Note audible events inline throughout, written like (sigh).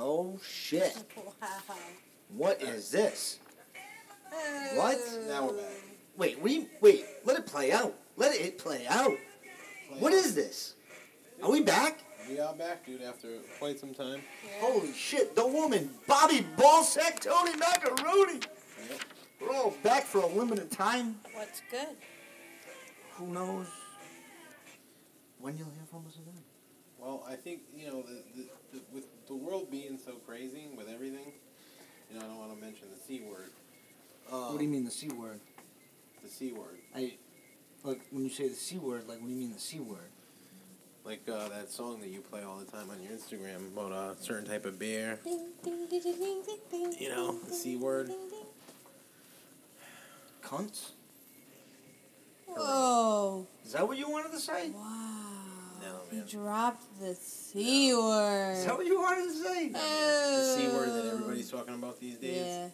Oh shit! Wow. What uh, is this? What? Now we're back. Wait, we wait. Let it play out. Let it play out. What is this? Are we back? We are back, dude, after quite some time. Holy shit! The woman, Bobby Ballsack, Tony Macaroni. Yep. We're all back for a limited time. What's good? Who knows when you'll hear from us again? Well, I think you know the, the, the with the world being so crazy with everything. You know, I don't want to mention the c word. Um, What do you mean the c word? The c word, I like when you say the c word. Like what do you mean the c word? like uh, that song that you play all the time on your Instagram about a certain type of beer. You know, the C word. ding, ding. Cunts? Whoa. Is that what you wanted to say? Wow. No, he dropped the C word. Is that what you wanted to say? The c word that Oh. everybody's talking about these days. Yeah.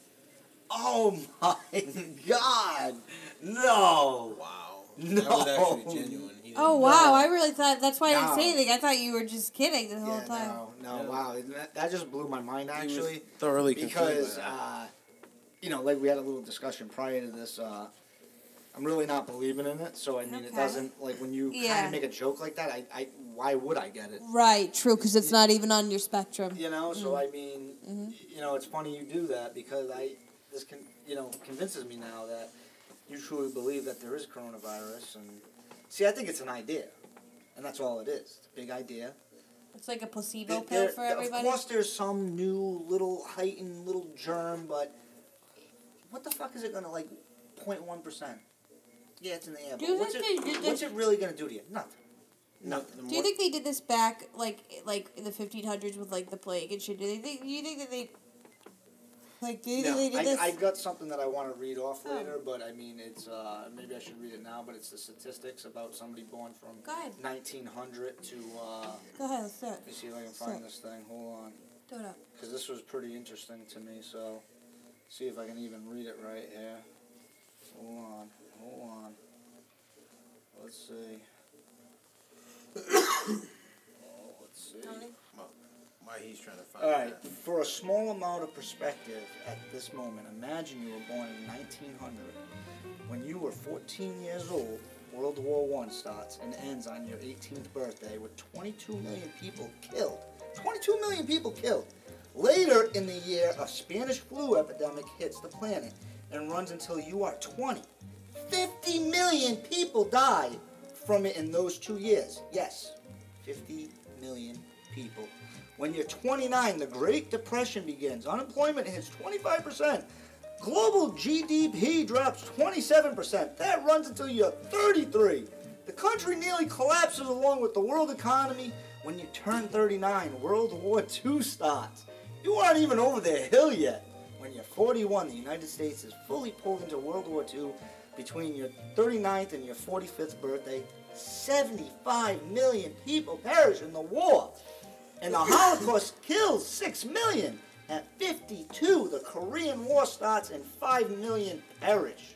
Oh my (laughs) god! No! Wow. No. That was actually genuine. He didn't- Oh wow! I really thought that's why I didn't say anything. I thought you were just kidding the whole time. no, no, Yeah. wow. That, that just blew my mind he was actually. thoroughly Because, by uh, you know, like we had a little discussion prior to this, uh, I'm really not believing in it. So, I mean, it doesn't, like, when you kind of make a joke like that, I, I, why would I get it? Right. True. Because it's not even on your spectrum. You know, so I mean, Mhm. you know, it's funny you do that because I, this can, you know, convinces me now that you truly believe that there is coronavirus. And see, I think it's an idea, and that's all it is. It's a big idea. It's like a placebo There- pill for there- everybody. Of course, there's some new little heightened little germ, but what the fuck is it gonna like? 0.1 percent. Yeah, it's in the air. Do But you what's think it? they did What's it really gonna do to you? Nothing. No, Nothing. Do you think they did this back like like in the fifteen hundreds with like the plague and shit? Do they think? Do you think that they? Like, do you No, think they did this? I, I got something that I want to read off Oh. later, but I mean, it's uh, maybe I should read it now. But it's the statistics about somebody born from Go ahead. 1900 to. Uh, Go ahead. Let's do it. let me see if I can find this thing. Hold on, Do it up. because this was pretty interesting to me. So, see if I can even read it right here. Hold on, hold on. Let's see. (coughs) oh, let's see. Tony? Why he's trying to find All right, that. for a small amount of perspective at this moment, imagine you were born in 1900. When you were 14 years old, World War One starts and ends on your 18th birthday with 22 million people killed. 22 million people killed. Later in the year, a Spanish flu epidemic hits the planet and runs until you are 20. 50 million people died from it in those two years. Yes, 50 million people. When you're 29, the Great Depression begins. Unemployment hits 25%. Global GDP drops 27%. That runs until you're 33. The country nearly collapses along with the world economy. When you turn 39, World War II starts. You aren't even over the hill yet. When you're 41, the United States is fully pulled into World War II. Between your 39th and your 45th birthday, 75 million people perish in the war. And the (laughs) Holocaust kills 6 million. At 52, the Korean War starts and 5 million perish.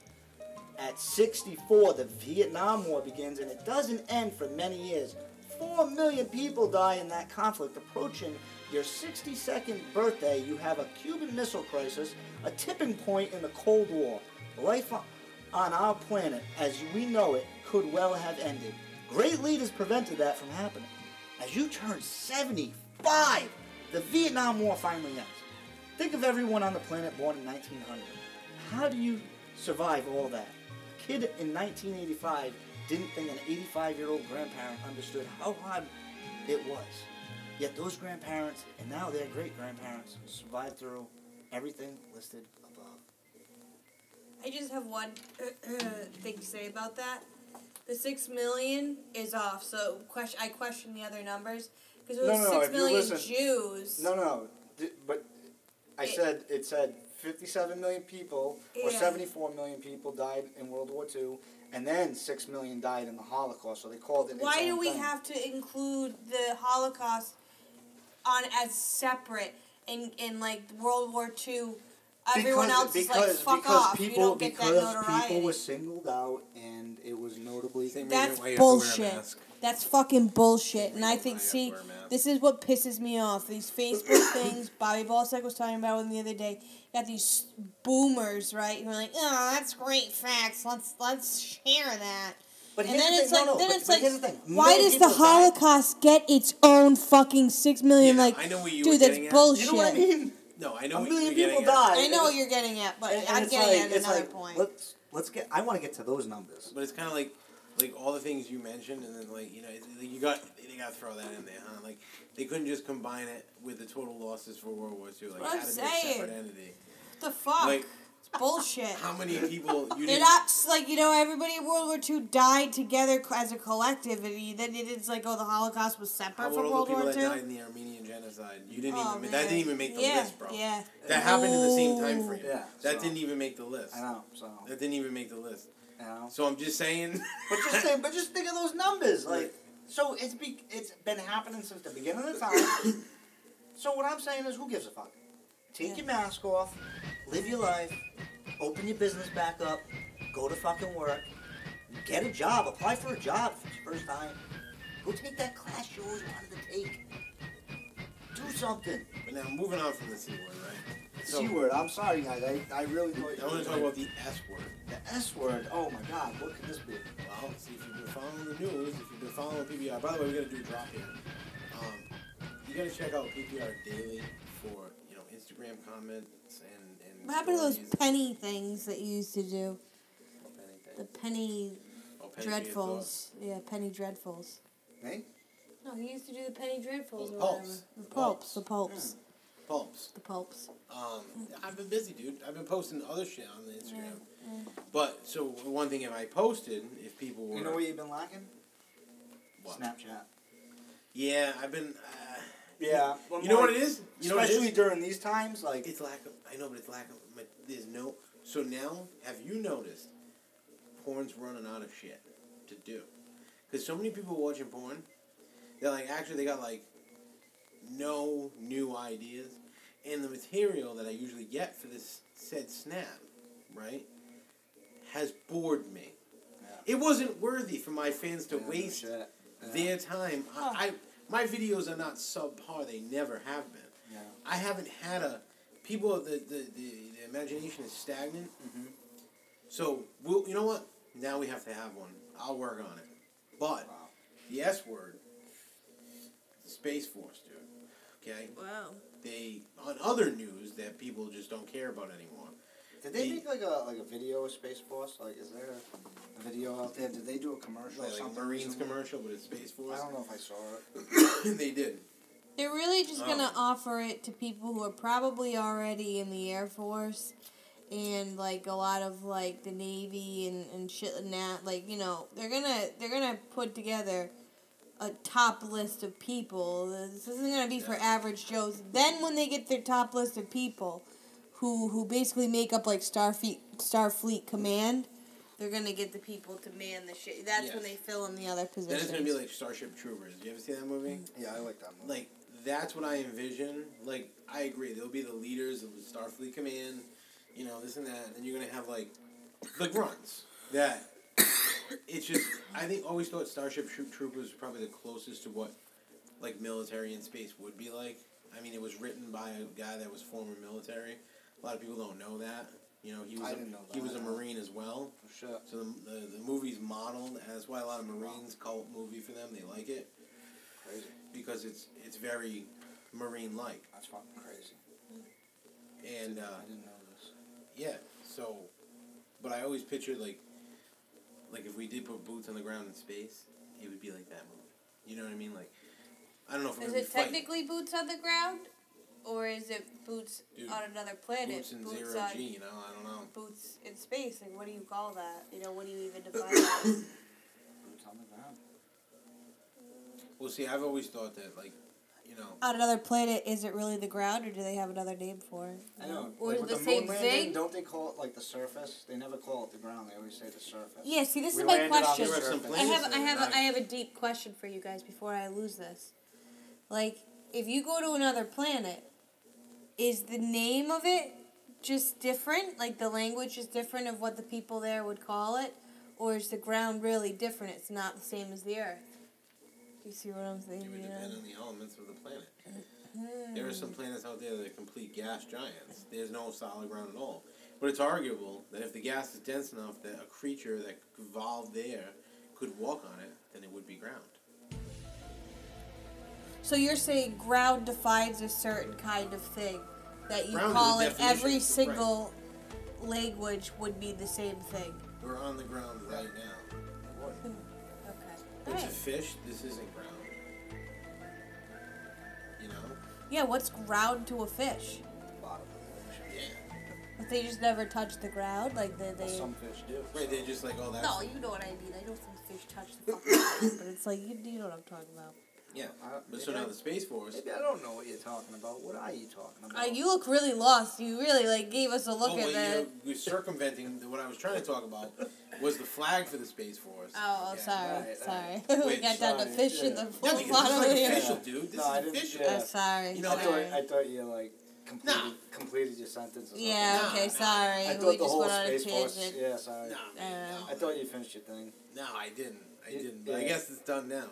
At 64, the Vietnam War begins and it doesn't end for many years. 4 million people die in that conflict. Approaching your 62nd birthday, you have a Cuban Missile Crisis, a tipping point in the Cold War. Life on- on our planet, as we know it, could well have ended. Great leaders prevented that from happening. As you turn 75, the Vietnam War finally ends. Think of everyone on the planet born in 1900. How do you survive all that? A kid in 1985 didn't think an 85 year old grandparent understood how hard it was. Yet those grandparents, and now their great grandparents, survived through everything listed. I just have one (clears throat) thing to say about that. The six million is off, so question. I question the other numbers because it was no, no, six million listen- Jews. No, no, but I It- said it said 57 million people or 74 million people died in World War II, and then 6 million died in the Holocaust. So they called it. Why do we thing. have to include the Holocaust on as separate in in like World War Two? Everyone Because- else is because, like, fuck because off. People, you don't get because that notoriety. people were singled out, and it was notably. That's reason why you have to wear a bullshit. That's fucking bullshit. And I think, see, to wear a mask. this is what pisses me off. These Facebook (coughs) things, Bobby Balsack was talking about one the other day. You got these boomers, right? Who are like, oh, that's great facts. Let's let's share that. But And then the it's thing- like, no, no, then but- it's but like, the why Million does the. Holocaust get its own fucking six million? Yeah, like, I know what you dude, that's bullshit. You know what I mean? No, I know A what million you're people getting at. died. I know what you're getting at, but And- and I'm getting like- at another like, point. Let's let's get. I want to get to those numbers. But it's kind of like, like all the things you mentioned, and then like you know, you got they got to throw that in there, huh? Like they couldn't just combine it with the total losses for World War II. Like What it I'm had to be a separate entity. what the fuck? Like it's bullshit. how many people you They're didn't? not like you know everybody in World War II died together as a collective, and you- then it's like oh the Holocaust was How separate about from all World the people that died in the Armenian genocide? You didn't Oh, even that didn't even make the yeah, list, bro. Yeah, That happened in the same time frame. Yeah, That so- didn't even make the list. I know. So That didn't even make the list. you know. So I'm just saying. (laughs) But just think, but just think of those numbers. Like, so it's be, it's been happening since the beginning of the time. (coughs) so what I'm saying is, who gives a fuck? Take Yeah. your mask off, live your life, open your business back up, go to fucking work, get a job, apply for a job it's your first time. Go take that class you always wanted to take. Do something. but now moving on from the c word, right? So C word. I'm sorry, guys. I, I really thought I want to talk about the s word. the S word. Oh my God, what could this be? Well, see if you've been following the news, if you've been following PPR, By the way, we're gonna do a drop here. Um, you gotta check out PPR daily for you know Instagram comments and. What happened to those penny things that you used to do? Anything. The penny Oh, Penny Theater dreadfuls. Yeah, penny dreadfuls. Me? No, he used to do the penny dreadfuls the or pulps. whatever. The The pulps. pulps. The pulps. Pulps. The pulps. Um, I've been busy, dude. I've been posting other shit on the Instagram. But so one thing, if I posted, if people were, You know what you've been lacking? What? Snapchat. Yeah, I've been. Uh, Yeah. you know what it is? You Especially is? during these times, like It's lack of. I know, but it's lack of. But there's no. So now, have you noticed? Porn's running out of shit to do, because so many people watching porn. They're like, actually, they got like no new ideas, and the material that I usually get for this said snap, right, has bored me. Yeah. It wasn't worthy for my fans to Yeah, waste shit. Yeah. their time. I, I my videos are not subpar. They never have been. Yeah. I haven't had a people. The the, the, the imagination is stagnant. Mhm. So we'll, you know what? Now we have to have one. I'll work on it. But Wow. the S word, the Space Force, dude. Okay, Wow. they on other news that people just don't care about anymore. Did they make like a like a video of Space Force? Like, is there a video out there? Did they do a commercial Like, or like something? Marines commercial, but it's Space Force. I don't know if I saw it. (coughs) they did. They're really just gonna Um, offer it to people who are probably already in the Air Force and like a lot of like the Navy and, and shit and that. Like, you know, they're gonna they're gonna put together a top list of people. This isn't gonna be for average Joes. Then when they get their top list of people who who basically make up like Starfleet Starfleet Command, they're gonna get the people to man the ship. That's when they fill in the other Then positions. it's gonna be like Starship Troopers. You ever see that movie? Mm-hmm. Yeah, I like that movie. Like that's what I envision. Like I agree, they'll be the leaders of the Starfleet Command. You know this and that, and then you're gonna have like the grunts that. (coughs) It's just I think always thought Starship Troopers was probably the closest to what like military in space would be like. I mean, it was written by a guy that was former military. A lot of people don't know that. You know, he was I a, didn't know he was a. Marine as well. For sure. So the, the, the movie's modeled, and that's why a lot of Marines cult movie for them. They like it Crazy. because it's it's very Marine like. That's fucking crazy. And uh, I didn't know this. yeah, so, but I always pictured like, like if we did put boots on the ground in space, it would be like that movie. You know what I mean? Like, I don't know if we're Is it be fighting. technically boots on the ground, or is it boots Dude, on another planet? boots in zero on G. You know, I don't know. boots in space. Like, what do you call that? You know, what do you even (coughs) define that? Boots on the ground. Well, see, I've always thought that like, you know, on another planet, is it really the ground, or do they have another name for it? I know. Or like the the same moon landing, thing? Don't they call it like the surface? They never call it the ground. They always say the surface. Yeah. See, this We is my landed on the question. There are some surface. I have, I have, are a, not- I have a deep question for you guys before I lose this. Like, if you go to another planet, is the name of it just different? Like the language is different of what the people there would call it, or is the ground really different? It's not the same as the Earth. You see what I'm saying? It would depend on the elements of the planet. Hmm. There are some planets out there that are complete gas giants. There's no solid ground at all. But it's arguable that if the gas is dense enough that a creature that evolved there could walk on it, then it would be ground. So you're saying ground defines a certain kind of thing that you Ground is call a it definition, every right. single language would be the same thing. We're on the ground right now. Okay. It's a Alright. fish. This isn't ground. You know? Yeah, what's ground to a fish? Bottom of the ocean. Yeah. If they just never touch the ground, like they, they Some fish do. Right. They're just like, oh, that's. No, you know what I mean. I know some fish touch the fucking (coughs) ground, but it's like you, you know what I'm talking about. Yeah. I- But so now I- the space force. Maybe I don't know what you're talking about. What are you talking about? Uh, you look really lost. You really like gave us a look well, at what that. you're, you're circumventing what I was trying to talk about was the flag for the space force. Oh, oh, Okay. sorry, Right, sorry. right. (laughs) we Wait, got down to sorry, fish in yeah. the Yeah, full bottom this is like ocean. official, dude. This No, I is didn't- official. yeah. Oh, sorry. You know, I thought. I thought you like completed, completed your sentence. Or yeah. Nah, Okay. nah. Sorry. I we thought the just whole went on a space force. Yeah, sorry. No, Uh, man, no. I thought you finished your thing. No, I didn't. I didn't. But I guess it's done now.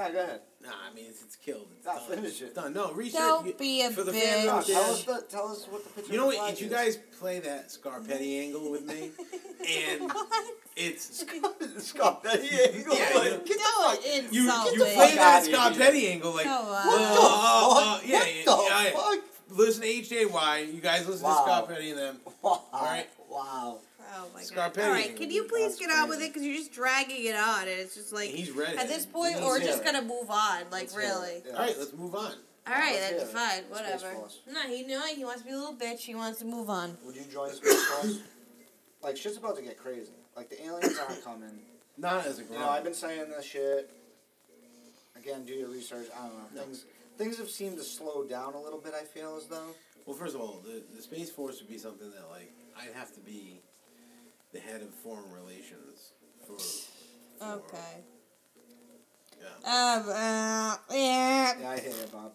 Nah, go ahead. Nah, I mean it's, it's killed. It's Nah, done. finish it. Done. No, research. Don't you- be a for the bitch. fans Nah, tell us the, tell us what the picture. You know what? flag If you guys play that Scarpetti angle with me, and (laughs) it's (laughs) Scarpetti angle. Yeah, like, you- get the fuck- you me. you play that. Scarpetti angle like. Come uh, What the uh, uh, fuck? yeah, What yeah, the yeah, yeah. Listen to HJY. You guys listen Wow. to Scarpetti and them. Wow. right. Wow. Oh my god! All right, can you please That's get on with it? Because you're just dragging it on, and it's just like He's ready. at this point, Let's we're just gonna move on. Like Let's really. Yeah. All right, let's move on. All right, Let's that's hear fine. Whatever. No, he know he wants to be a little bitch. He wants to move on. Would you join Space Force? (coughs) like shit's about to get crazy. Like the aliens aren't (coughs) coming. Not as a You ground. know, I've been saying this shit. Again, do your research. I don't know. No. Things things have seemed to slow down a little bit. I feel as though. Well, first of all, the, the Space Force would be something that, like, I'd have to be the head of foreign relations for. for Okay. Yeah. Um. Uh, yeah. Yeah, I hear you, Bob.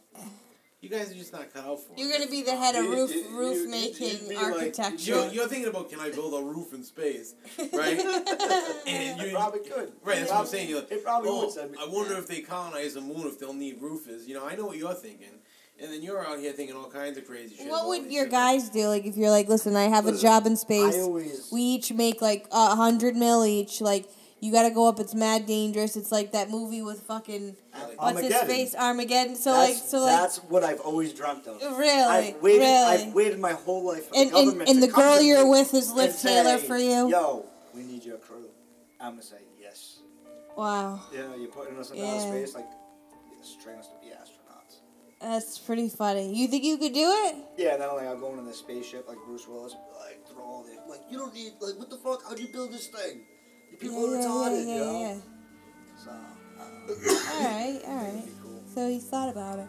You guys are just not cut out for it. You're gonna be the head of roof you- you- roof you'd making be like- You're, you're thinking about can I build a roof in space, right? (laughs) and you probably could. Right, that's what I'm saying. You're like, It probably oh, would send me. I wonder if they colonize the moon if they'll need roofers. You know, I know what you're thinking, and then you're out here thinking all kinds of crazy shit. what would your guys do? Like if you're like, listen, I have a job in I space. always. We each make like a hundred mil each. Like you gotta go up. It's mad dangerous. It's like that movie with fucking what's his Armageddon. face Armageddon. So that's, like so like that's what I've always dreamt of. really I've waited. really. I've waited my whole life for and, the and, government and to the come girl to you're me with is Liv Taylor say, for you. Yo, we need your crew. I'm gonna say yes. Wow, Yeah, you're putting us in Yeah. outer space, like yes, train us to. That's pretty funny. You think you could do it? Yeah, and then like I'll go into the spaceship like Bruce Willis, like throw all the like you don't need like what the fuck? How'd you build this thing? You people yeah, are yeah, retarded, yeah, you know. yeah. So, uh, (coughs) All right, all right. cool. So he's thought about it.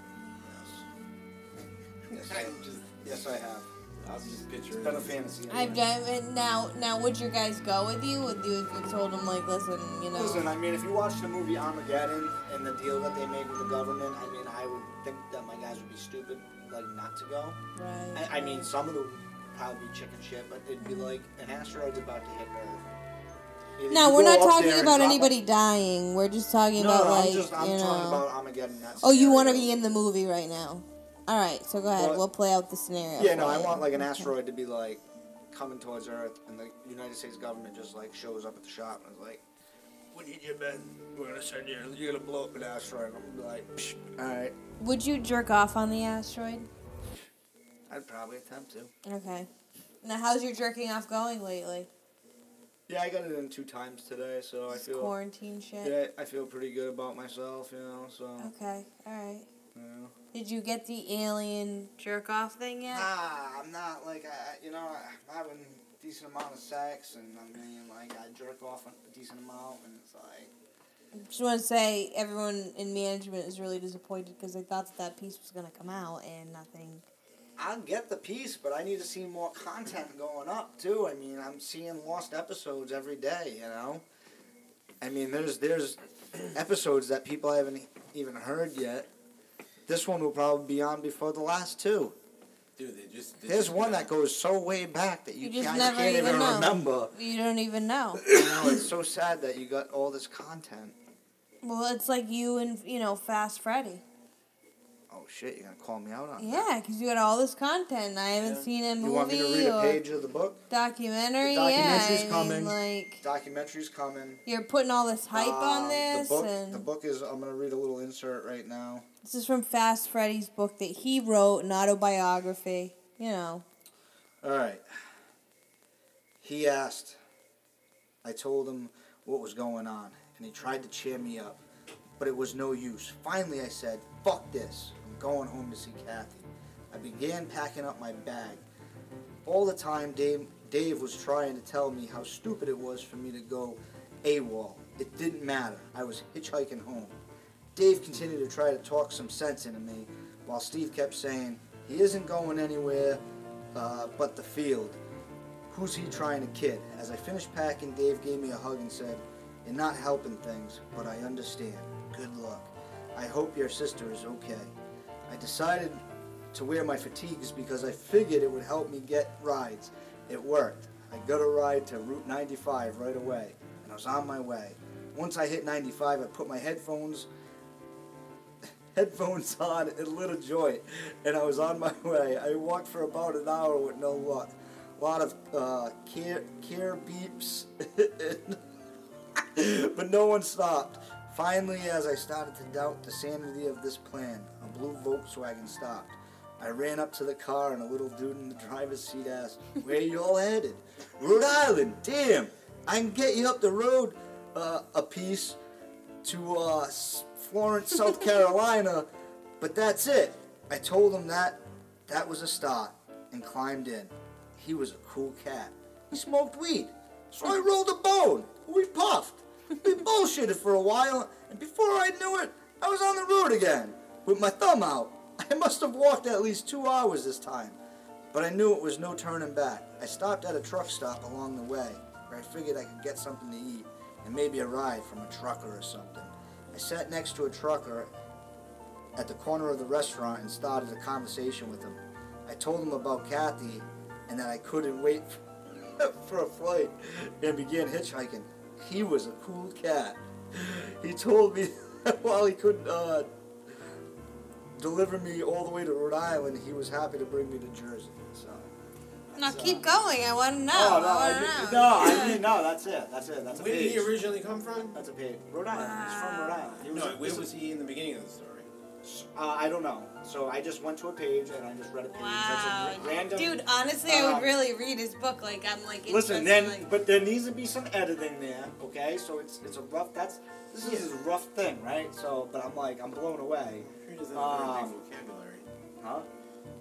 Yes. I Yes, just, yes, I have. I'm just It's picturing. been a fantasy. I've done it now. Now, would your guys go with you? Would you have told them like, listen, you know? Listen, I mean, if you watch the movie Armageddon and the deal that they made with the government, I mean, I would think that my guys would be stupid, like, not to go. right. I, I mean, some of them would probably be chicken shit, but it'd be like an asteroid's about to hit Earth. Either No, we're not talking about anybody a- dying. We're just talking No, about no, like I'm just, I'm you talking know. about Armageddon. Oh, you want to be in the movie right now? All right, so go ahead. We'll play out the scenario. Yeah, no, I want like an asteroid to be like coming towards Earth, and the United States government just like shows up at the shop and is like, "We need your men. We're gonna send you. You're gonna blow up an asteroid." I'm like, Psh, "All right." Would you jerk off on the asteroid? I'd probably attempt to. Okay. Now, how's your jerking off going lately? Yeah, I got it in two times today, so I feel. quarantine shit. Yeah, I feel pretty good about myself, you know. So, Okay. All right. Did you get the alien jerk off thing yet? Nah, I'm not like I, you know, I'm having a decent amount of sex, and I mean, like I jerk off a decent amount, and it's like, I Just want to say everyone in management is really disappointed because they thought that, that piece was gonna come out and nothing. I'll get the piece, but I need to see more content going up too. I mean, I'm seeing lost episodes every day. You know, I mean, there's there's episodes that people haven't even heard yet. This one will probably be on before the last two. Dude, they just. they There's just one that goes so way back that you, You just guys never can't even even remember. You don't even know. (clears throat) I know it's so sad that you got all this content. Well, it's like you and you know Fast Freddy. Oh shit! You're gonna call me out on that? Yeah, because you got all this content. I haven't Yeah. seen a movie You want me to read a page of the book? documentary. The yeah, documentary's I mean, coming. like Documentary's coming. you're putting all this hype on Um, this, The book, and the book is. I'm gonna read a little insert right now. this is from Fast Freddy's book that he wrote, an autobiography. You know, All right. He asked. I told him what was going on, and he tried to cheer me up, but it was no use. Finally, I said, "Fuck this! Going home to see Kathy." I began packing up my bag. All the time, Dave, Dave was trying to tell me how stupid it was for me to go AWOL. It didn't matter. I was hitchhiking home. Dave continued to try to talk some sense into me, while Steve kept saying, he isn't going anywhere uh, but the field. Who's he trying to kid? As I finished packing, Dave gave me a hug and said, You're not helping things, but I understand. Good luck. I hope your sister is okay. I decided to wear my fatigues because I figured it would help me get rides. It worked. I got a ride to Route 95 right away, and I was on my way. Once I hit 95, I put my headphones (laughs) headphones on (laughs) and lit a joint, and I was on my (laughs) way. I walked for about an hour with no luck. A lot of uh, care, care beeps, but no one stopped. Finally, as I started to doubt the sanity of this plan, blue Volkswagen stopped. I ran up to the car, and a little dude in the driver's seat asked, "Where you all headed?" Rhode Island. Damn, I can get you up the road uh, a piece to uh, Florence, South Carolina, but that's it. I told him that that was a start and climbed in. He was a cool cat. He smoked weed, so I rolled a bone. We puffed. We bullshitted for a while, and before I knew it, I was on the road again with my thumb out. I must have walked at least two hours this time, but I knew it was no turning back. I stopped at a truck stop along the way, where I figured I could get something to eat and maybe a ride from a trucker or something. I sat next to a trucker at the corner of the restaurant and started a conversation with him. I told him about Kathy and that I couldn't wait (laughs) for a flight and began hitchhiking. He was a cool cat. He told me (laughs) that while he couldn't uh, deliver me all the way to Rhode Island, he was happy to bring me to Jersey. So. now that's, keep uh, going. I want to know. Oh, no, I I want to know. no, I mean, no, that's it. That's it. That's a Where did he originally come from? That's a page. Rhode Island. He's from Rhode Island. He was, No, where this was he in the beginning of the story? Uh, I don't know. So I just went to a page and I just read a page. Wow, That's a random. dude. Honestly, I um, would really read his book. Like I'm like. Listen, then, like, but there needs to be some editing there. Okay, so it's it's a rough. That's this is a rough thing, right? So, but I'm like I'm blown away. He doesn't have a very Um, big vocabulary. Huh?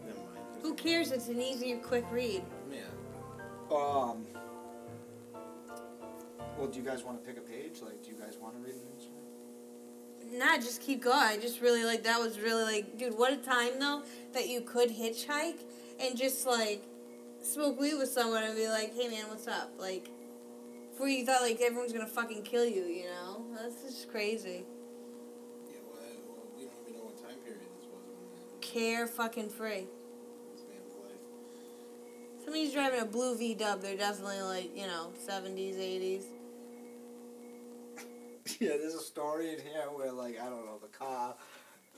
Never mind. who cares? It's an easy, quick read. Yeah. Um. Well, do you guys want to pick a page? Like, do you guys want to read the news? Nah, just keep going. I just really like that was really like, dude, what a time though that you could hitchhike and just like smoke weed with someone and be like, hey man, what's up? Like, before you thought like everyone's gonna fucking kill you, you know? That's just crazy. Yeah, well, I- well, we don't even know what time period this was when Care fucking free. Somebody's driving a blue V dub. They're definitely like you know seventies, eighties. (laughs) Yeah, there's a story in here where like I don't know the car.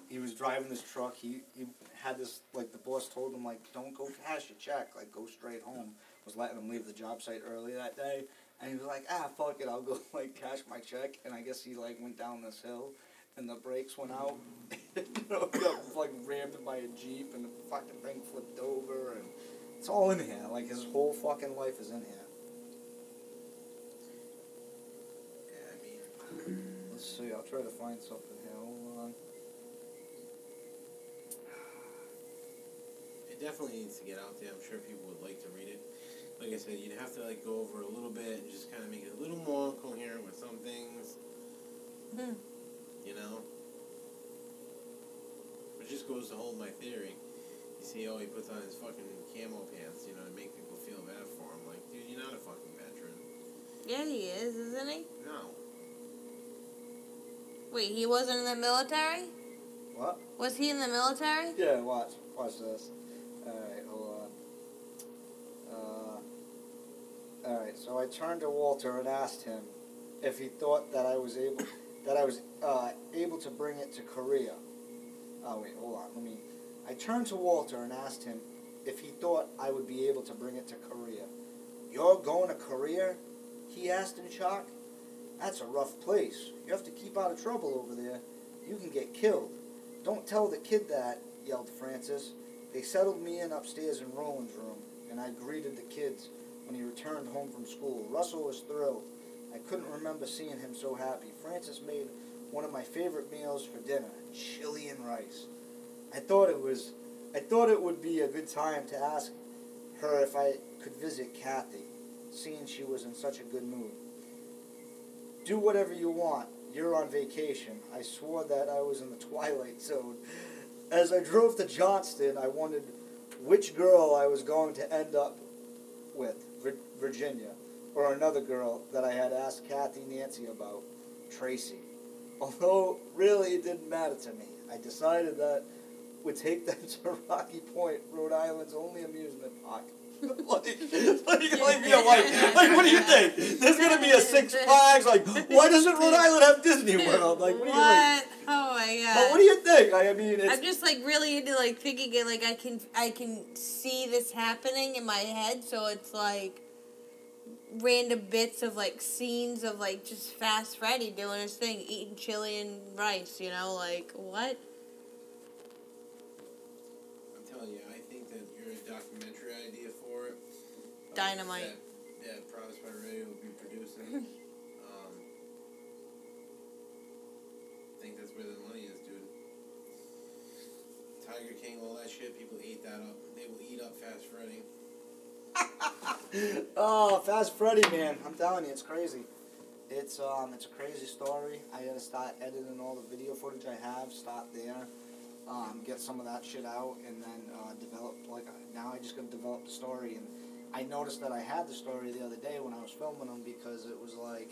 He was driving this truck. He he had this like the boss told him like don't go cash your check like go straight home. Was letting him leave the job site early that day, and he was like ah fuck it I'll go (laughs) like cash my check. And I guess he like went down this hill, and the brakes went out. you know, got like rammed by a jeep, and the fucking thing flipped over, and it's all in here. Like his whole fucking life is in here. Yeah, I mean, Let's see. I'll try to find something here. Hold on. it definitely needs to get out there. I'm sure people would like to read it. Like I said, you'd have to like go over a little bit and just kind of make it a little more coherent with some things. Hmm you know? Which just goes to hold my theory. You see, oh, he puts on his fucking camo pants, you know, to make people feel bad for him. Like, dude, you're not a fucking veteran. Yeah, he is, isn't he? No. Wait, he wasn't in the military? What? Was he in the military? Yeah, watch. Watch this. Alright, hold on. Uh, Alright, so I turned to Walter and asked him if he thought that I was able that I was uh, able to bring it to Korea. Oh wait, hold on. Let me. I turned to Walter and asked him if he thought I would be able to bring it to Korea. You're going to Korea? He asked in shock. That's a rough place. You have to keep out of trouble over there. You can get killed. Don't tell the kid that, yelled Francis. They settled me in upstairs in Roland's room, and I greeted the kids when he returned home from school. Russell was thrilled. I couldn't remember seeing him so happy. Francis made one of my favorite meals for dinner, chili and rice. I thought it was I thought it would be a good time to ask her if I could visit Kathy, seeing she was in such a good mood. Do whatever you want. You're on vacation. I swore that I was in the (laughs) twilight zone. As I drove to Johnston, I wondered which girl I was going to end up with, Vir- Virginia, or another girl that I had asked Kathy Nancy about, Tracy. (laughs) Although really it didn't matter to me. I decided that would take them (laughs) to Rocky Point, Rhode Island's only amusement park. (laughs) like, like, like, you know, like, like, what do you think? There's gonna be a Six Flags. Like, why doesn't Rhode Island have Disney World? Like, what do you think? What? Oh my god. But what do you think? Like, I mean, it's I'm just like really into like thinking it like I can I can see this happening in my head so it's like random bits of like scenes of like just fast Freddy doing his thing eating chili and rice you know like what I'm telling you, I think that you're a documentary idea for it. um, Dynamite. That, that Promise by Radio will be producing. (laughs) um, I think that's where the money is, dude. Tiger King, all that shit, people eat that up. They will eat up Fast Freddy. (laughs) oh, Fast Freddy, man! I'm telling you, it's crazy. It's um, it's a crazy story. I gotta start editing all the video footage I have. Start there, um, get some of that shit out, and then uh, develop. Like now, I just gotta develop the story. And I noticed that I had the story the other day when I was filming them because it was like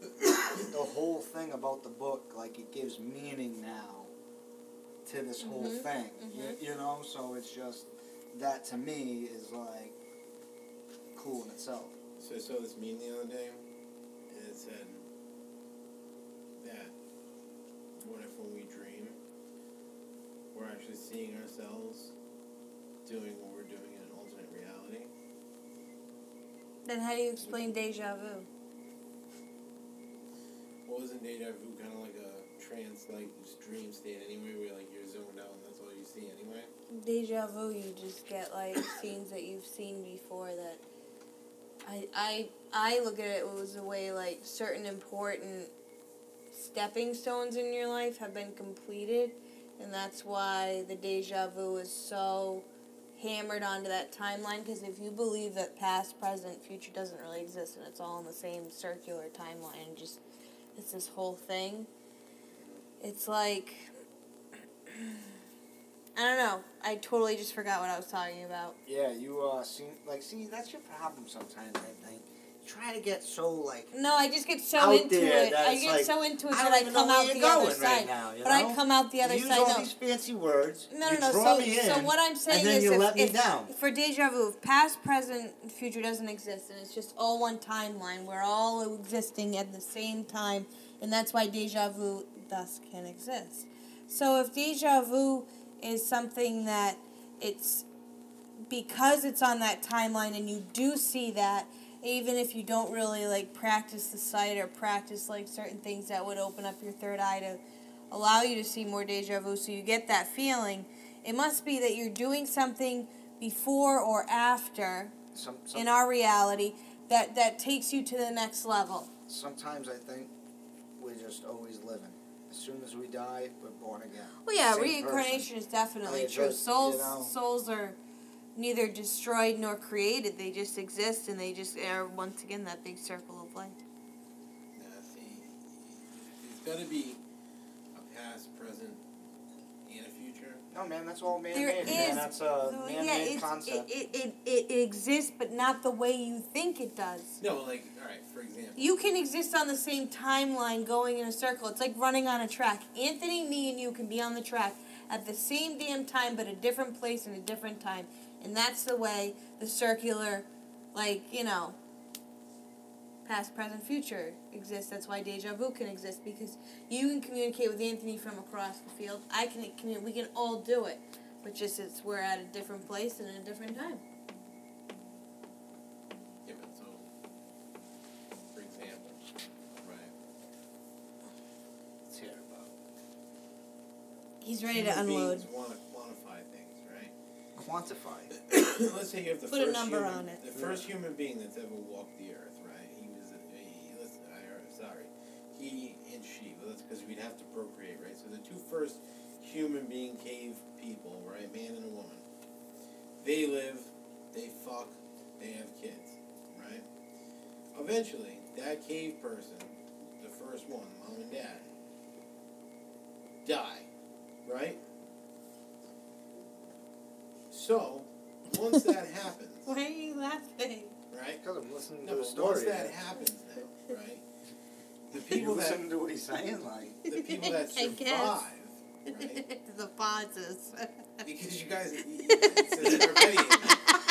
(coughs) the whole thing about the book. Like it gives meaning now to this whole Mhm, thing. You, mhm. you know, so it's just that to me is like cool in itself. So I saw this meme the other day, and it said that what if when we dream, we're actually seeing ourselves doing what we're doing in an alternate reality? then how do you explain deja vu What wasn't deja vu kind of like a trance, like dream state anyway, where like you're zoned out and that's all you see anyway? deja vu you just get like scenes that you've seen before that I I I look at it was a way like certain important stepping stones in your life have been completed and that's why the deja vu is so hammered onto that timeline because if you believe that past present future doesn't really exist and it's all in the same circular timeline just it's this whole thing it's like (clears throat) I don't know. I totally just forgot what I was talking about. Yeah, you uh see like see that's your problem sometimes, I think. You try to get so like No, I just get so into there it. I get like, so into it I that I come out the other right side. now, but I come out the other you use side. all No. these fancy words. No, no, you no. So, in, so what I'm saying and then is, you if, let me if- down. for deja vu, if past, present, and future doesn't exist, and it's just all one timeline, we're all existing at the same time, and that's why deja vu thus can exist. So if deja vu is something that it's because it's on that timeline, and you do see that, even if you don't really like practice the sight or practice like certain things that would open up your third eye to allow you to see more deja vu so you get that feeling it must be that you're doing something before or after Some, some, in our reality that that takes you to the next level sometimes I think we're just always living. As soon as we die, we're born again. well yeah Same reincarnation is definitely I mean, true just, souls you know- souls are neither destroyed nor created they just exist and they just are once again that big circle of life Nah, see, there's got to be a past, present, and a future. No, man, that's all man There made. is- Man, that's a So, man yeah, made it's, concept. it, it, it, it exists, but not the way you think it does. No, like, alright, for example. You can exist on the same timeline going in a circle. It's like running on a track. Anthony, me, and you can be on the track at the same damn time, but a different place and a different time. And that's the way the circular, like, you know, past, present, future exists. That's why deja vu can exist because you can communicate with Anthony from across the field. I can communicate. We can all do it, but just it's we're at a different place and a different time. Yeah, but so, for example, right? Let's hear about He's ready to unload. beings want to quantify things, right? quantify. (coughs) Let's say you have the Put a number human, on it. the first human being that's ever walked the earth, human being cave people, right, man and a woman, they live, they fuck, they have kids, right? Eventually, that cave person, the first one, mom and dad, die, right? So, once that (laughs) happens, Why are you laughing? right? Because I'm listening No, to the story. once that happens, now, right? The (laughs) you people that listening to what he's saying, like. the people that (laughs) survive, guess. right? (laughs) the pauses. Because you guys, it's a Scarpettian.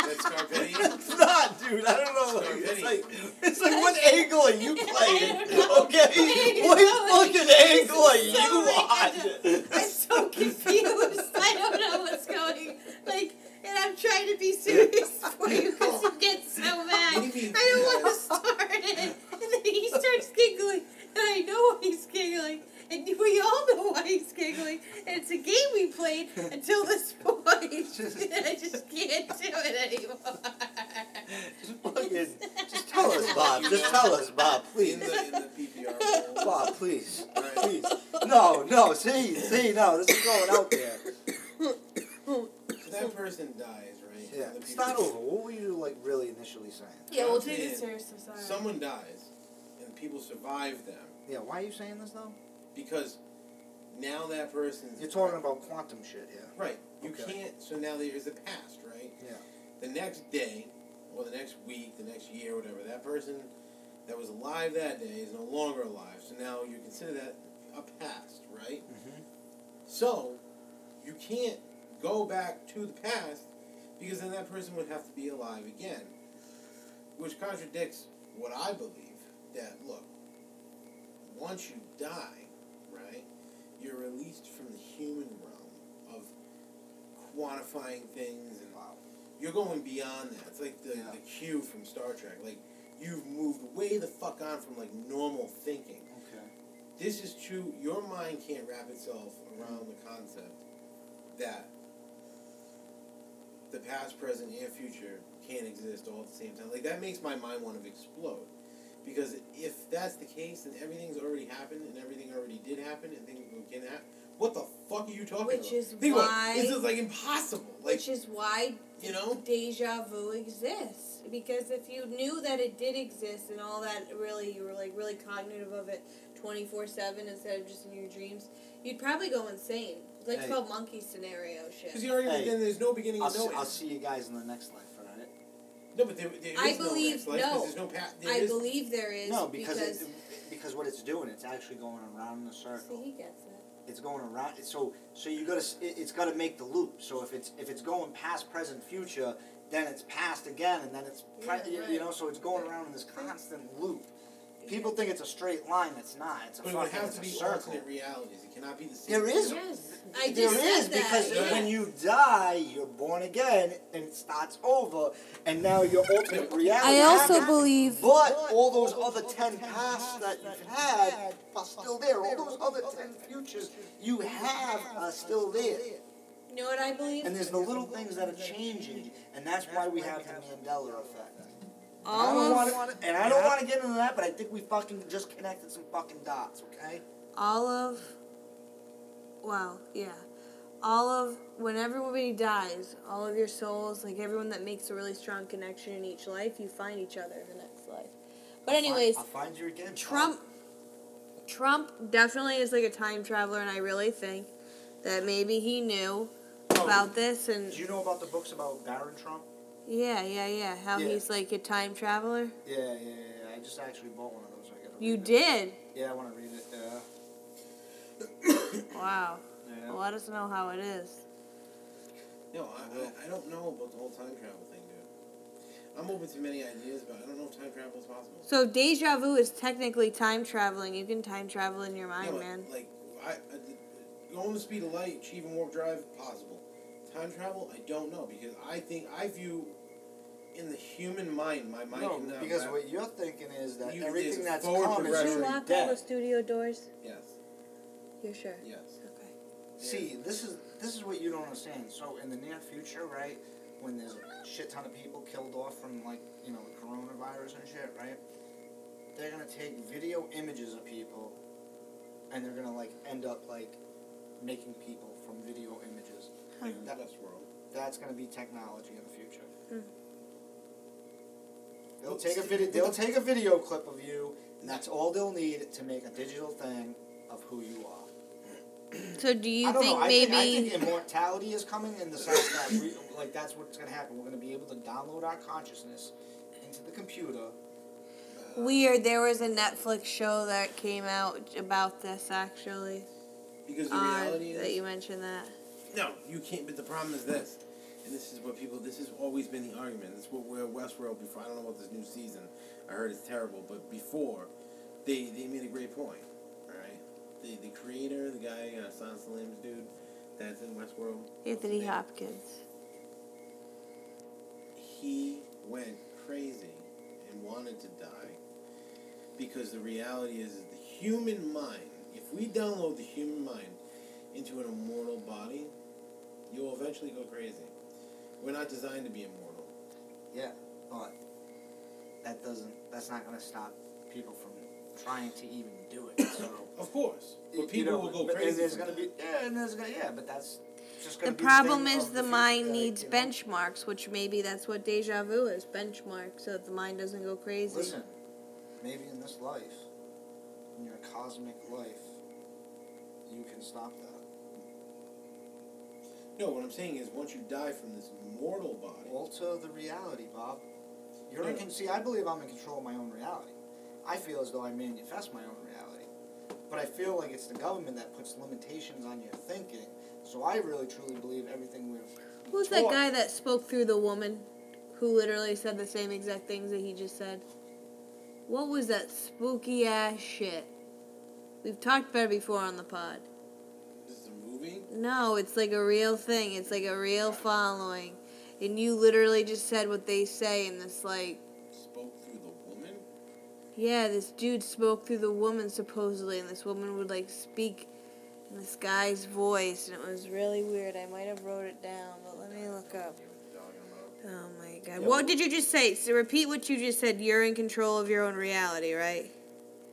That's Scarpettian. (laughs) It's not, dude. I don't know. Sorry, It's Benny. like, it's like what angle are you playing? I. Okay, (laughs) what fucking angle are This so you random. I'm so confused. I don't know what's going. Like, and I'm trying to be serious for you because you get so mad. What do you mean? I don't want to start it, and then he starts giggling, and I know why he's giggling, and (laughs) we all know why he's giggling. And it's a game we played until this point. (laughs) and (laughs) I just can't do it anymore. Just fucking, just tell us, Bob. Just tell us, Bob, In please. the, in the PPR. Bob, please, Right. please. No, no. See, see, no. This is going out there. So that person dies, right? Yeah, The it's not over. What were you like really initially saying? Yeah, we'll take it seriously. Sorry. Someone dies, and people survive them Yeah, why are you saying this though? Because now that person's You're talking about quantum shit here. right. You Okay. can't. So now there's the past, right? Yeah. The next day, or the next week, the next year, whatever, that person that was alive that day is no longer alive. So now you consider that a past, right? Mm-hmm. So you can't go back to the past because then that person would have to be alive again, which contradicts what I believe. That look, once you die, right, you're released from the human realm of quantifying things and Wow. you're going beyond that. It's like the, Yeah. the Q from Star Trek. Like you've moved way the fuck on from like normal thinking. Okay. This is true. Your mind can't wrap itself around the concept that the past, present, and future can't exist all at the same time. Like that makes my mind want to explode. Because if that's the case, then everything's already happened, and everything already did happen, and things can happen. What the fuck are you talking Which about? is Think why- this is like impossible. Like Which is why you know, deja vu exists. Because if you knew that it did exist and all that, really, you were like really cognitive of it 24 7 instead of just in your dreams, you'd probably go insane. It's like Hey. 12 monkey scenario shit. because shit. you already Hey, then there's no beginning I'll no see, I'll see you guys in the next life, alright? No, but there, there I is no believe- next no. There's no pa- there I is- believe there is. No, because because it, because what it's doing, it's actually going around in a See, circle. he gets it. It's going around. So so you gotta it, it's got to make the loop. So if it's if it's going past, present, future, then it's past again, and then it's pre- Yeah, right. you know. So it's going around in this constant loop. People think it's a straight line. It's not. It's a But fucking have it's to be circle. alternate realities. It cannot be the same. There is. Yes. I just There is said that. because yeah. when you die, you're born again, and it starts over, and now your ultimate reality. I also happens. believe. But all those other ten pasts that you've had are still there. All those other ten futures you have are still there. You know what I believe? And there's the little things that are changing, and that's why we have the Mandela effect. And I don't of want to, and I don't want to get into that, but I think we fucking just connected some fucking dots, okay? all of wow yeah all of when everybody dies all of your souls like everyone that makes a really strong connection in each life you find each other in the next life but anyways I'll find you again. trump trump definitely is like a time traveler and i really think that maybe he knew Oh, about this and Did you know about the books about Baron Trump? Yeah yeah yeah how Yeah. he's like a time traveler Yeah, yeah, yeah. yeah. I just actually bought one of those. I gotta you read it. did Yeah, I want to read it. Yeah. (coughs) wow yeah. well, let us know how it is No, I, I, I don't know about the whole time travel thing, dude. I'm open to many ideas, but I don't know if time travel is possible. So deja vu is technically time traveling. You can time travel in your Yeah, mind, but, man. Like, I, I, going the speed of light, achieve and warp drive, possible. Time travel, I don't know because I think I view in the human mind, my mind No, cannot. because wrap- what you're thinking is that You- everything that's forward come is progression. Did you already lock all the studio doors? yes, You're sure? yes. Okay. See, this is this is what you don't understand. So in the near future, right, when there's a shit ton of people killed off from like you know the coronavirus and shit, right? They're gonna take video images of people, and they're gonna like end up like making people from video images. Like That- Westworld. That's gonna be technology in the future. Hmm. They'll take a video. They'll take a video clip of you, and that's all they'll need to make a digital thing of who you are. So do you I don't think know. I maybe? think, I think immortality is coming in the sense that we, like that's what's gonna happen. We're gonna be able to download our consciousness into the computer. Uh, Weird. There was a Netflix show that came out about this actually. Because the Odd reality that is, you mentioned that. no, you can't. But the problem is this, and this is what people. This has always been the argument. This is what we're Westworld before. I don't know about this new season. I heard it's terrible, but before, they they made a great point. All right, the the creator, the guy, uh, the Lambs dude, that's in Westworld. Anthony? Hopkins. he went crazy and wanted to die because the reality is, is the human mind if we download the human mind into an immortal body you'll eventually go crazy we're not designed to be immortal Yeah, but that doesn't. That's not gonna stop people from trying to even do it. (coughs) So of course but people know, will go but- crazy And there's from gonna be yeah, and there's gonna yeah, but that's just The problem thing is of the mind like, needs you know. benchmarks, which maybe that's what deja vu is benchmarks, so that the mind doesn't go crazy. Listen, maybe in this life, in your cosmic life, you can stop that. No what i'm saying is once you die from this mortal body Alter the reality, Bob. You're in Yeah. con- see. I believe I'm in control of my own reality. I feel as though I manifest my own reality, but I feel like it's the government that puts limitations on your thinking. So I really truly believe everything we've. Who's that guy that spoke through the woman, who literally said the same exact things that he just said? What was that spooky ass shit? We've talked about it before on the pod. This is a movie No, it's like a real thing. It's like a real following. And you literally just said what they say in this like spoke through the woman yeah, this dude spoke through the woman supposedly and this woman would like speak in this guy's voice and it was really weird. I might have wrote it down, but let me look up. Oh my god. Yeah, what did you just say? So repeat what you just said. You're in control of your own reality, right?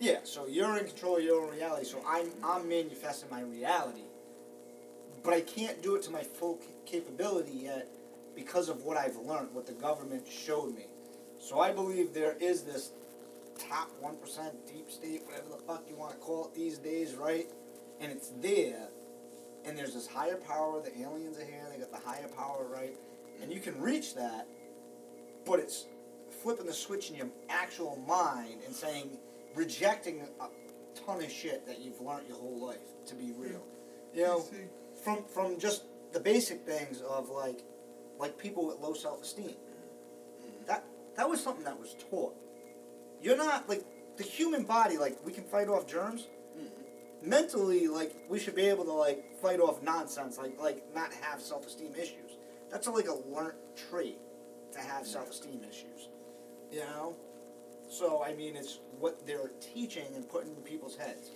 Yeah. So you're in control of your own reality. So I'm I'm manifesting my reality, but I can't do it to my full ca- capability yet because of what I've learned, what the government showed me. So I believe there is this top one percent deep state, whatever the fuck you want to call it these days, right? And it's there, and there's this higher power. The aliens are here. They got the higher power, right? And you can reach that, but it's flipping the switch in your actual mind and saying, rejecting a ton of shit that you've learned your whole life to be real. Hmm. You know, from from just the basic things of like, like people with low self esteem. Mm-hmm. That that was something that was taught. You're not like the human body. Like we can fight off germs. Mm-hmm. Mentally, like we should be able to like fight off nonsense. Like like not have self esteem issues. That's a, like a learnt trait to have mm-hmm. self esteem issues. You know. So I mean, it's what they're teaching and putting in people's heads.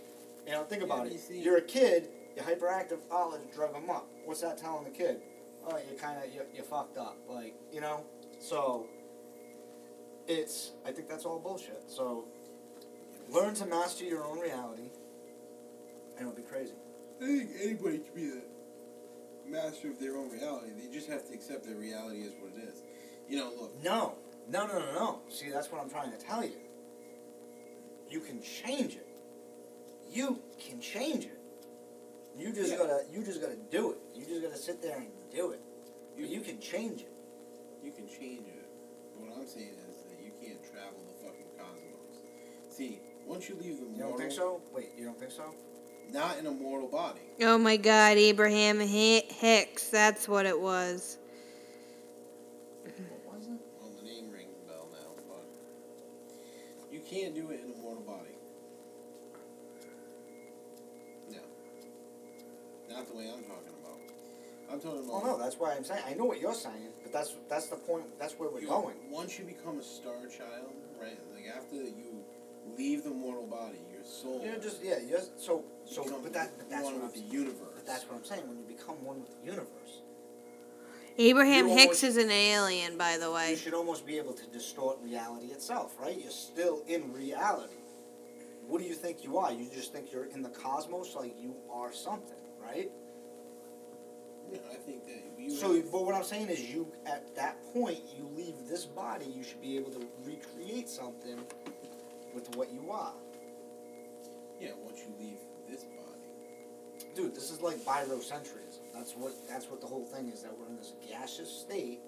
You know, think Yeah, about but it. You're a kid. You're hyperactive. Let's drug them up. What's that telling the kid? Oh, you kind of you you fucked up. Like you know. So. It's. I think that's all bullshit. So. Learn to master your own reality. And it'll be crazy. I think anybody can be the master of their own reality. They just have to accept that reality is what it is. You know, look, No, no, no, no, no. See, that's what I'm trying to tell you. You can change it. You can change it. You just Yeah. gotta, you just gotta do it. You just gotta sit there and do it. You, you can change it. you can change it. What I'm saying is that you can't travel the fucking cosmos. See, once you leave the You mortal, don't think so? Wait, you don't think so? not in a mortal body. Oh my god, Abraham Hi- Hicks. That's what it was. What was it? Well, the name rings a bell now, but... You can't do it in a mortal body. Not the way I'm talking about. I'm talking oh, about. Oh no, that's why I'm saying. I know what you're saying, but that's that's the point. That's where we're you- going. Once you become a star child, right? Like after you leave the mortal body, your soul. You're just yeah. You're so so. becomes But that but that's one what with I'm, the universe. but that's what I'm saying. When you become one with the universe, Abraham You Hicks almost- is an alien, by the way. you should almost be able to distort reality itself, right? You're still in reality. What do you think you are? You just think you're in the cosmos, like you are something, right? Yeah, I think that you. So, have- but what I'm saying is, you at that point, you leave this body, you should be able to recreate something with what you are. yeah, once you leave this body. Dude, this is like biocentrism. That's what that's what the whole thing is. That we're in this gaseous state,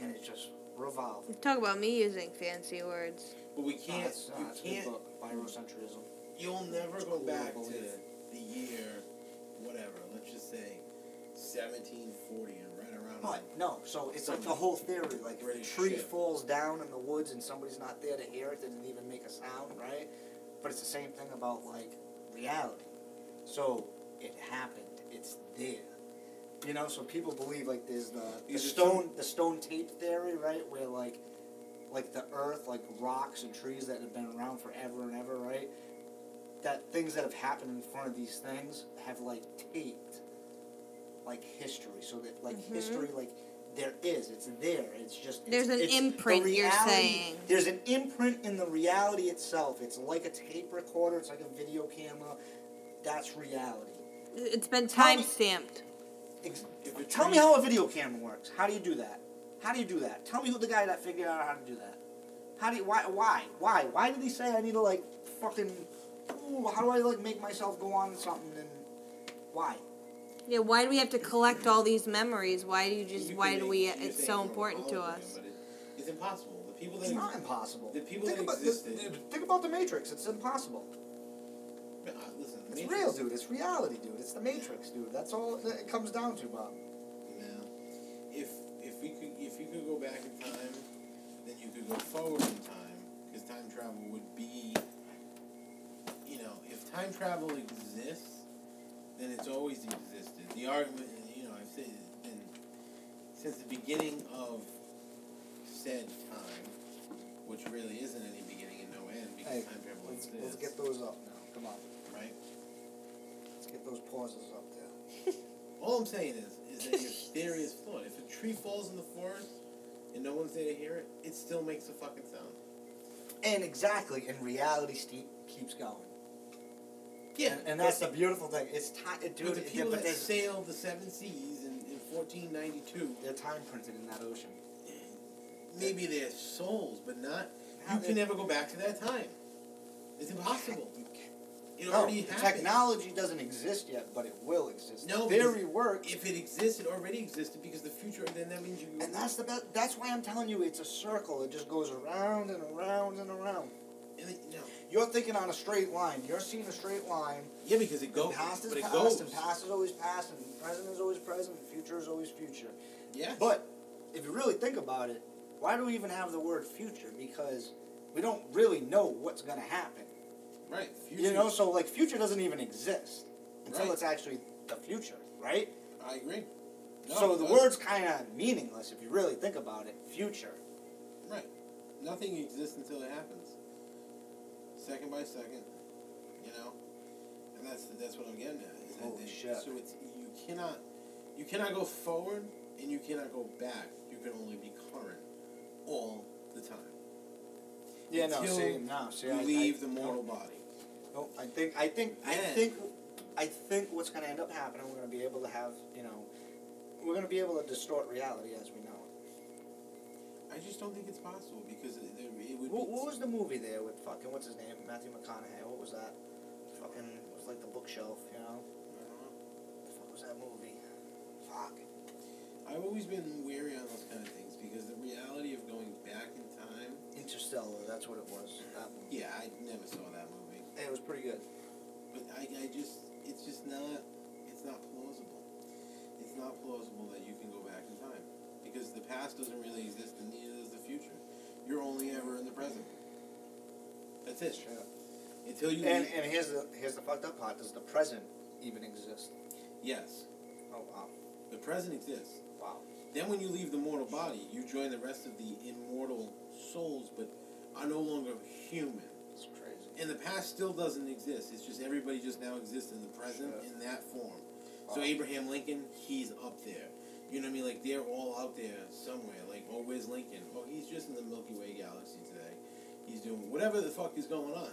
and it's just revolving. Talk about me using fancy words. But we can't. that's, uh, you that's can't. book, biocentrism. You'll never It's go cool, back to the year, 1740 and right around. But like no, so it's like the whole theory. Like if tree ship. falls down in the woods and somebody's not there to hear it, doesn't even make a sound, right? But it's the same thing about like reality. So it happened. It's there. You know, so people believe like there's the, the stone the stone tape theory, right? Where like like the earth, like rocks and trees that have been around forever and ever, right? That things that have happened in front of these things have like taped like history, so that like Mhm. history, like there is, it's there. It's just it's- There's an it's the imprint, you're reality- saying. There's an imprint in the reality itself. It's like a tape recorder. It's like a video camera. That's reality. It's been time stamped. Ex- Tell me how a video camera works. How do you do that? How do you do that? Tell me who the guy that figured out how to do that. How do you, why why why why did he say I need to like fucking ooh, how do I like make myself go on something and why? Yeah, why do we have to collect all these memories? Why do you just? You why do we? It's so important to us. But it, it's impossible. The people that It's not impossible. the people think that about, existed- th- Think about the Matrix. It's impossible. Uh, listen, It's Matrix- real, dude. It's reality, dude. It's the Matrix, dude. That's all it comes down to, Bob. Now, if if we could if you could go back in time, then you could go forward in time because time travel would be. You know, if time travel exists, then it's always existed. The argument, you know, I've said it's been since the beginning of said time, which really isn't any beginning and no end because Hey, time travel let's, exists, let's get those up now. Come on. right? Let's get those pauses up there. (laughs) All I'm saying is, is that your theory is flawed. If a tree falls in the forest and no one's there to hear it, it still makes a fucking sound. And exactly, and reality keeps going. Yeah, And, that's the beautiful thing. It's time. Dude, the yeah, people but that sailed the seven seas in, in 1492, they're time printed in that ocean. maybe they're souls, but not. You can never go back to that time. It's impossible. It No, already the happened. technology doesn't exist yet, but it will exist. No, the theory works, If it exists, it already existed because the future. Then that means you. and that's the best. That's why I'm telling you, it's a circle. It just goes around and around and around. and it- no. You're thinking on a straight line. You're seeing a straight line. Yeah, because it goes. past is but it past, goes. and past is always past, and present is always present, and future is always future. Yeah. But if you really think about it, why do we even have the word future? Because we don't really know what's going to happen. right. Future. You know, so like future doesn't even exist until Right. it's actually the future, right? I agree. No, so the word's kind of meaningless if you really think about it. Future. Right. Nothing exists until it happens. Second by second, you know, and that's that's what I'm getting at. Is that they- shit. So it's you cannot you cannot go forward and you cannot go back. You can only be current all the time. Yeah, no, Until see, no, see, you I, leave I, the mortal body. No, I think, I think, I think, I think what's going to end up happening, we're going to be able to have, you know, we're going to be able to distort reality as we know. I just don't think it's possible because it, it, would. What, be, what was the movie there with fucking what's his name, Matthew McConaughey? What was that? Fucking it was like the bookshelf, you know. I don't know. What the fuck was that movie? Fuck. I've always been wary on those kind of things because the reality of going back in time. Interstellar. That's what it was. That movie. Yeah, I never saw that movie. Hey, it was pretty good. But I, I just, it's just not, it's not plausible. It's not plausible that you can go back in time. Because the past doesn't really exist and neither does the future. You're only ever in the present. That's it. Shit. Until you. And leave- and here's the here's the fucked up part. Does the present even exist? yes, Oh wow. the present exists. Wow. Then when you leave the mortal body, you join the rest of the immortal souls, but are no longer human. It's crazy. And the past still doesn't exist. It's just everybody just now exists in the present Sure. in that form. So Abraham Lincoln, he's up there. You know what I mean? Like they're all out there somewhere. Like, oh, where's Lincoln? Oh, he's just in the Milky Way galaxy today. He's doing whatever the fuck is going on.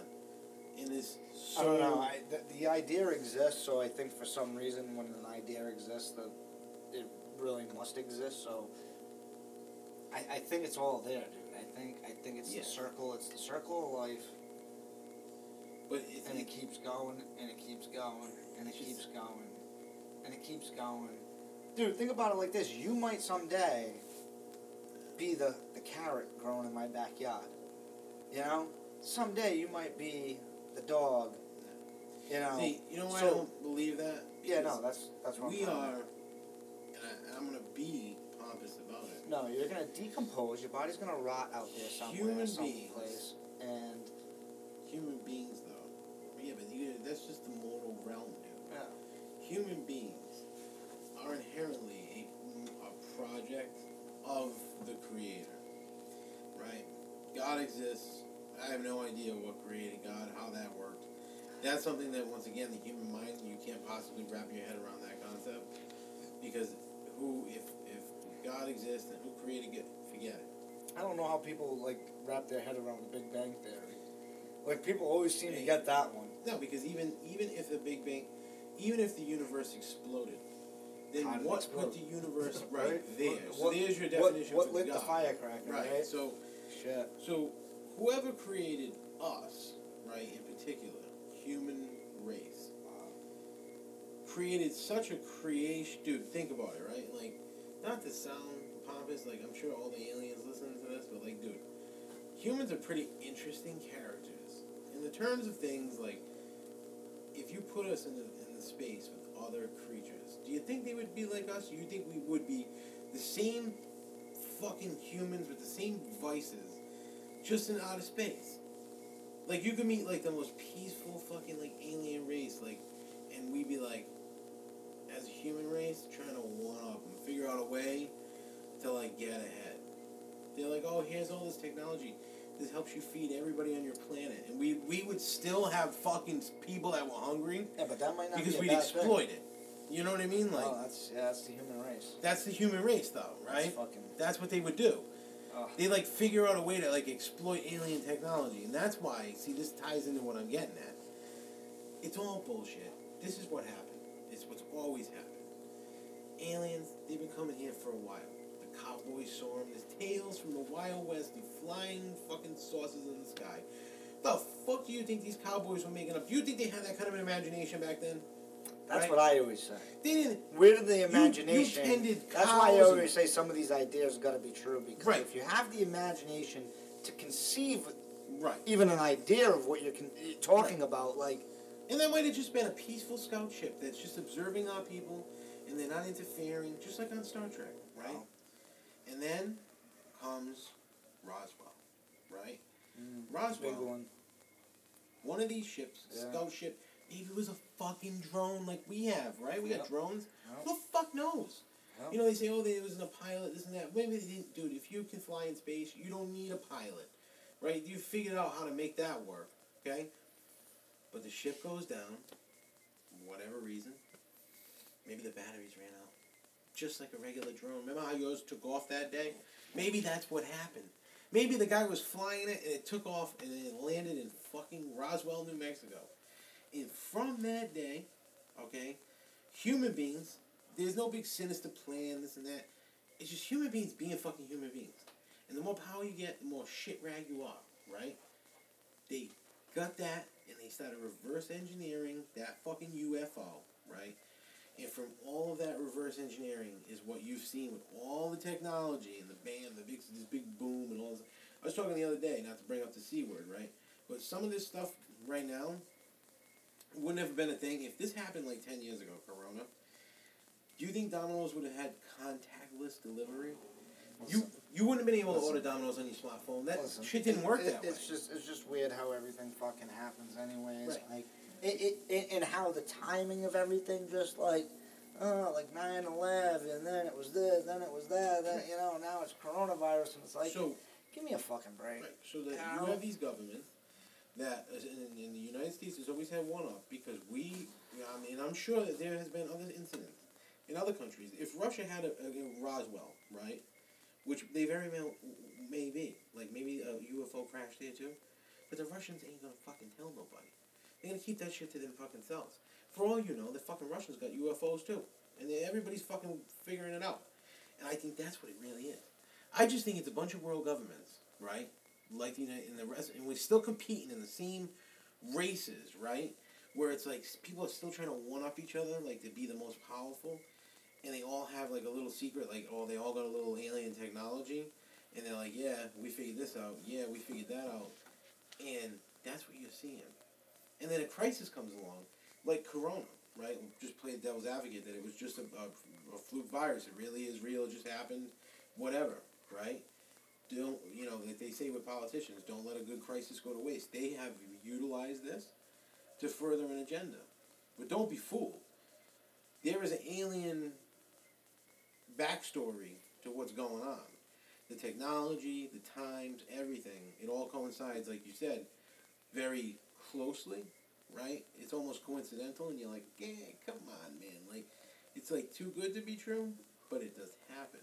And it's so I don't know. I, the, the idea exists, so I think for some reason, when an idea exists, the it really must exist. So I, I think it's all there, dude. I think I think it's Yeah. the circle. It's the circle of life, but it's, and it keeps going, and it keeps going, and it keeps going, and it keeps going. Dude, think about it like this: you might someday be the the carrot growing in my backyard. You know, someday you might be the dog. You know. See, you know why I so- don't believe that? Yeah, no, that's that's what we I'm are, and, I, and I'm gonna be pompous about it. No, you're gonna decompose. Your body's gonna rot out there somewhere, Human someplace, and Human beings, though, yeah, but you, that's just the mortal realm, dude. yeah, Human beings are inherently a, a project of the Creator, right? God exists. I have no idea what created God, how that worked. That's something that, once again, the human mind, you can't possibly wrap your head around that concept. Because who, if, if God exists, then who created it? Forget it. I don't know how people like wrap their head around the Big Bang theory. Like people always seem to get that one. No, because even even if the Big Bang, even if the universe exploded, then How what put the universe right, Right? there? What- so what- there's your What, definition what for lit God. the firecracker? Right. Right. So Shit. so whoever created us, right, in particular, human race, uh, created such a creation. Dude, think about it, right? Like, not to sound pompous, like I'm sure all the aliens listening to this, but like, dude, humans are pretty interesting characters. In the terms of things like, if you put us in the in the space other creatures, do you think they would be like us? You think we would be the same fucking humans with the same vices, just in outer space? Like you could meet like the most peaceful fucking like alien race, like, and we'd be like, as a human race, trying to one up and figure out a way to like get ahead. They're like, oh, here's all this technology. This helps you feed everybody on your planet, and we we would still have fucking people that were hungry Yeah, but that might not because be we'd exploit it. You know what I mean? Oh, like oh, that's yeah, that's the human race. that's the human race, though, That's right? fucking. That's what they would do. Ugh. They like figure out a way to like exploit alien technology, and that's why. See, this ties into what I'm getting at. It's all bullshit. This is what happened. It's what's always happened. Aliens, they've been coming here for a while. The cowboys saw them. There's tales from the Wild West of flying fucking saucers in the sky. The fuck do you think these cowboys were making up? Do you think they had that kind of an imagination back then? That's right? what I always say. They didn't. Where did the imagination? tended that's why I always say some of these ideas got to be true because Right. if you have the imagination to conceive Right. even an idea of what you're con- eh, talking about, like And that might have just been a peaceful scout ship that's just observing our people and they're not interfering, just like on Star Trek, right? Wow. And then comes Roswell, right? Mm, Roswell, one. one of these ships, Yeah. scout ship, maybe it was a fucking drone like we have, right? We got drones. Yep. Who the fuck knows? Yep. You know, they say, oh, there wasn't a pilot, this and that. Maybe they didn't. Dude, if you can fly in space, you don't need a pilot, right? You figured out how to make that work, okay? But the ship goes down, whatever reason. Maybe the batteries ran out. Just like a regular drone. Remember how yours took off that day? Maybe that's what happened. Maybe the guy was flying it and it took off and it landed in fucking Roswell, New Mexico. And from that day, okay, human beings, there's no big sinister plan, this and that. It's just human beings being fucking human beings. And the more power you get, the more shit rag you are, right? They got that and they started reverse engineering that fucking UFO, right? And from all of that reverse engineering is what you've seen with all the technology and the bam, the big this big boom and all this. I was talking the other day, not to bring up the C word, right? But some of this stuff right now wouldn't have been a thing if this happened like ten years ago, Corona. Do you think Domino's would have had contactless delivery? You you wouldn't have been able to order Domino's on your smartphone. That Listen, shit didn't work it- that way. It's just it's just weird how everything fucking happens, anyways. Right. Like it, it, and how the timing of everything just like. Oh, like 9-11, and then it was this, then it was that, then, you know, now it's coronavirus, and it's like, so give me a fucking break. Right. So that Ow. you have these governments that in, in the United States has always had one up because we, I mean, I'm sure that there has been other incidents in other countries. If Russia had a, a, a Roswell, right, which they very well may be, like maybe a UFO crashed there too, but the Russians ain't gonna fucking tell nobody. They're gonna keep that shit to them fucking selves. For all you know, the fucking Russians got UFOs too, and everybody's fucking figuring it out. And I think that's what it really is. I just think it's a bunch of world governments, right? Like the United, and the rest, and we're still competing in the same races, right? Where it's like people are still trying to one up each other, like to be the most powerful, and they all have like a little secret, like oh, they all got a little alien technology, and they're like, yeah, we figured this out, yeah, we figured that out, and that's what you're seeing. And then a crisis comes along, like Corona, right? Just play devil's advocate that it was just a, a, a fluke virus. It really is real. It just happened. Whatever, right? Don't you know? Like they say with politicians, don't let a good crisis go to waste. They have utilized this to further an agenda, but don't be fooled. There is an alien backstory to what's going on. The technology, the times, everything, it all coincides, like you said, very closely, right? It's almost coincidental, and you're like, yeah, come on, man. Like, it's like too good to be true, but it does happen.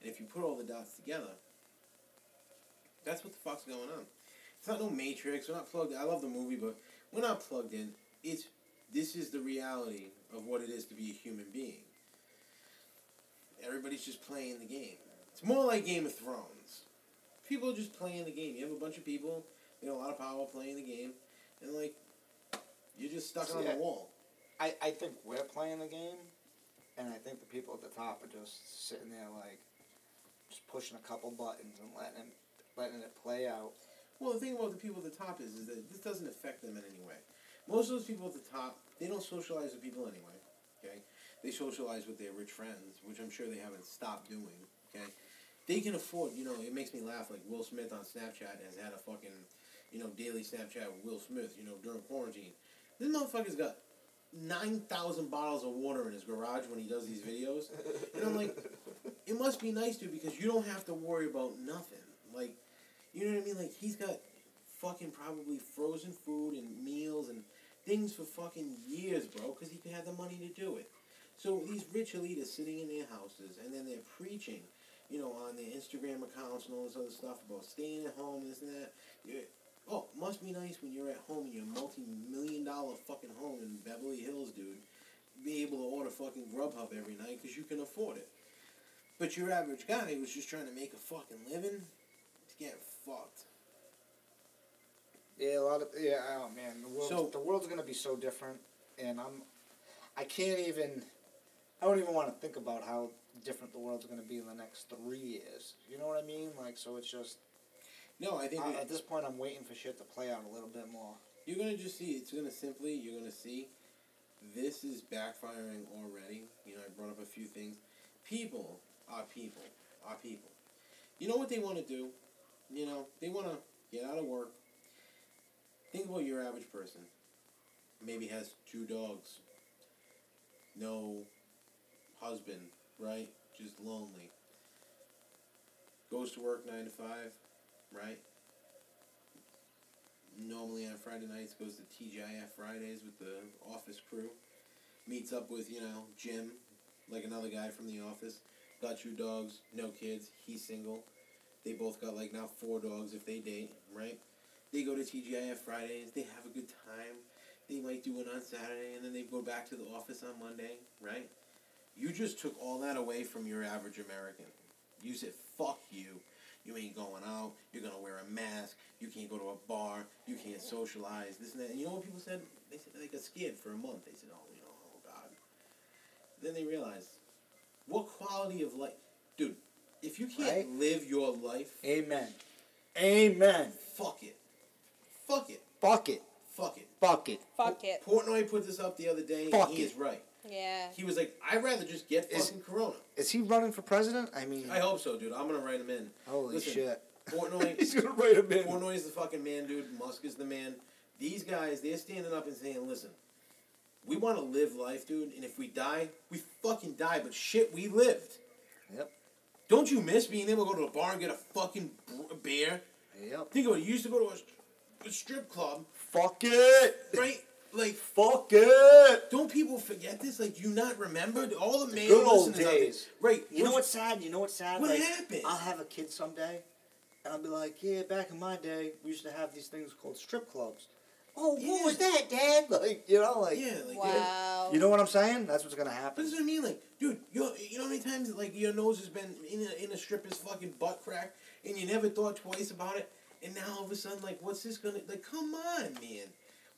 And if you put all the dots together, that's what the fuck's going on. It's not no Matrix. We're not plugged. In. I love the movie, but we're not plugged in. It's this is the reality of what it is to be a human being. Everybody's just playing the game. It's more like Game of Thrones. People are just playing the game. You have a bunch of people, you know, a lot of power playing the game, and like you're just stuck on Yeah. the wall. I, I think we're playing the game, and I think the people at the top are just sitting there like, just pushing a couple buttons and letting it, letting it play out. Well, the thing about the people at the top is, is that this doesn't affect them in any way. Most of those people at the top, they don't socialize with people anyway. Okay, they socialize with their rich friends, which I'm sure they haven't stopped doing. Okay, they can afford. You know, it makes me laugh. Like Will Smith on Snapchat has had a fucking, you know, daily Snapchat with Will Smith. You know, during quarantine, this motherfucker's got nine thousand bottles of water in his garage when he does these videos, and I'm like, it must be nice, dude, because you don't have to worry about nothing. Like, you know what I mean? Like he's got fucking probably frozen food and meals and things for fucking years, bro, because he can have the money to do it. So these rich elites sitting in their houses and then they're preaching, you know, on their Instagram accounts and all this other stuff about staying at home, this and that. Oh, must be nice when you're at home in your multi-million dollar fucking home in Beverly Hills, dude. Be able to order fucking Grubhub every night because you can afford it. But your average guy who's just trying to make a fucking living, is getting fucked. Yeah, a lot of yeah. Oh man, the world So- the world's gonna be so different, and I'm, I can't even, I don't even want to think about how different the world's gonna be in the next three years. You know what I mean? Like, so it's just No, I think I, at this point, I'm waiting for shit to play out a little bit more. you're gonna just see. It's gonna simply. You're gonna see. This is backfiring already. You know, I brought up a few things. People are people. Are people. You know what they want to do? You know, they want to get out of work. Think about your average person. Maybe has two dogs. No husband, right? Just lonely. Goes to work nine to five, right? Normally on Friday nights goes to TGIF Fridays with the office crew. Meets up with, you know, Jim, like another guy from the office. Got two dogs, no kids, he's single. They both got like now four dogs if they date, right? They go to TGIF Fridays, they have a good time. They might do it on Saturday and then they go back to the office on Monday, right? You just took all that away from your average American. You said, fuck you. You ain't going out. You're going to wear a mask. You can't go to a bar. You can't socialize. This and that. And you know what people said? They said they got scared for a month. They said, oh, you know, oh, God. Then they realized, what quality of life? Dude, if you can't Right? live your life, Amen. Amen. fuck it. Fuck it. Fuck it. Fuck it. Fuck it. Fuck it. Portnoy put this up the other day, Fuck and he it. is right. Yeah. He was like, I'd rather just get Is- fucking Corona. Is he running for president? I mean, I hope so, dude. I'm gonna write him in. holy Listen, shit. Portnoy, (laughs) He's gonna write him in. Portnoy's the fucking man, dude. Musk is the man. These guys, they're standing up and saying, listen, we want to live life, dude, and if we die, we fucking die, but shit, we lived. Yep. Don't you miss being able to go to a bar and get a fucking br- beer? Yep. Think about it. You used to go to a, a strip club, Fuck it. right? Like, Fuck it. don't people forget this? Like, you not remember all the male good old listeners out there- days. Right. You know what's sad? You know what's sad? What like, happened? I'll have a kid someday, and I'll be like, yeah, back in my day, we used to have these things called strip clubs. Oh, Yeah. what was that, Dad? (laughs) Like, you know, like, Yeah, like, Wow. you know what I'm saying? That's what's gonna But happen. that's what I mean, like, dude, you you know how many times like your nose has been in a, in a stripper's fucking butt crack, and you never thought twice about it, and now all of a sudden, like, what's this gonna like? Come on, man,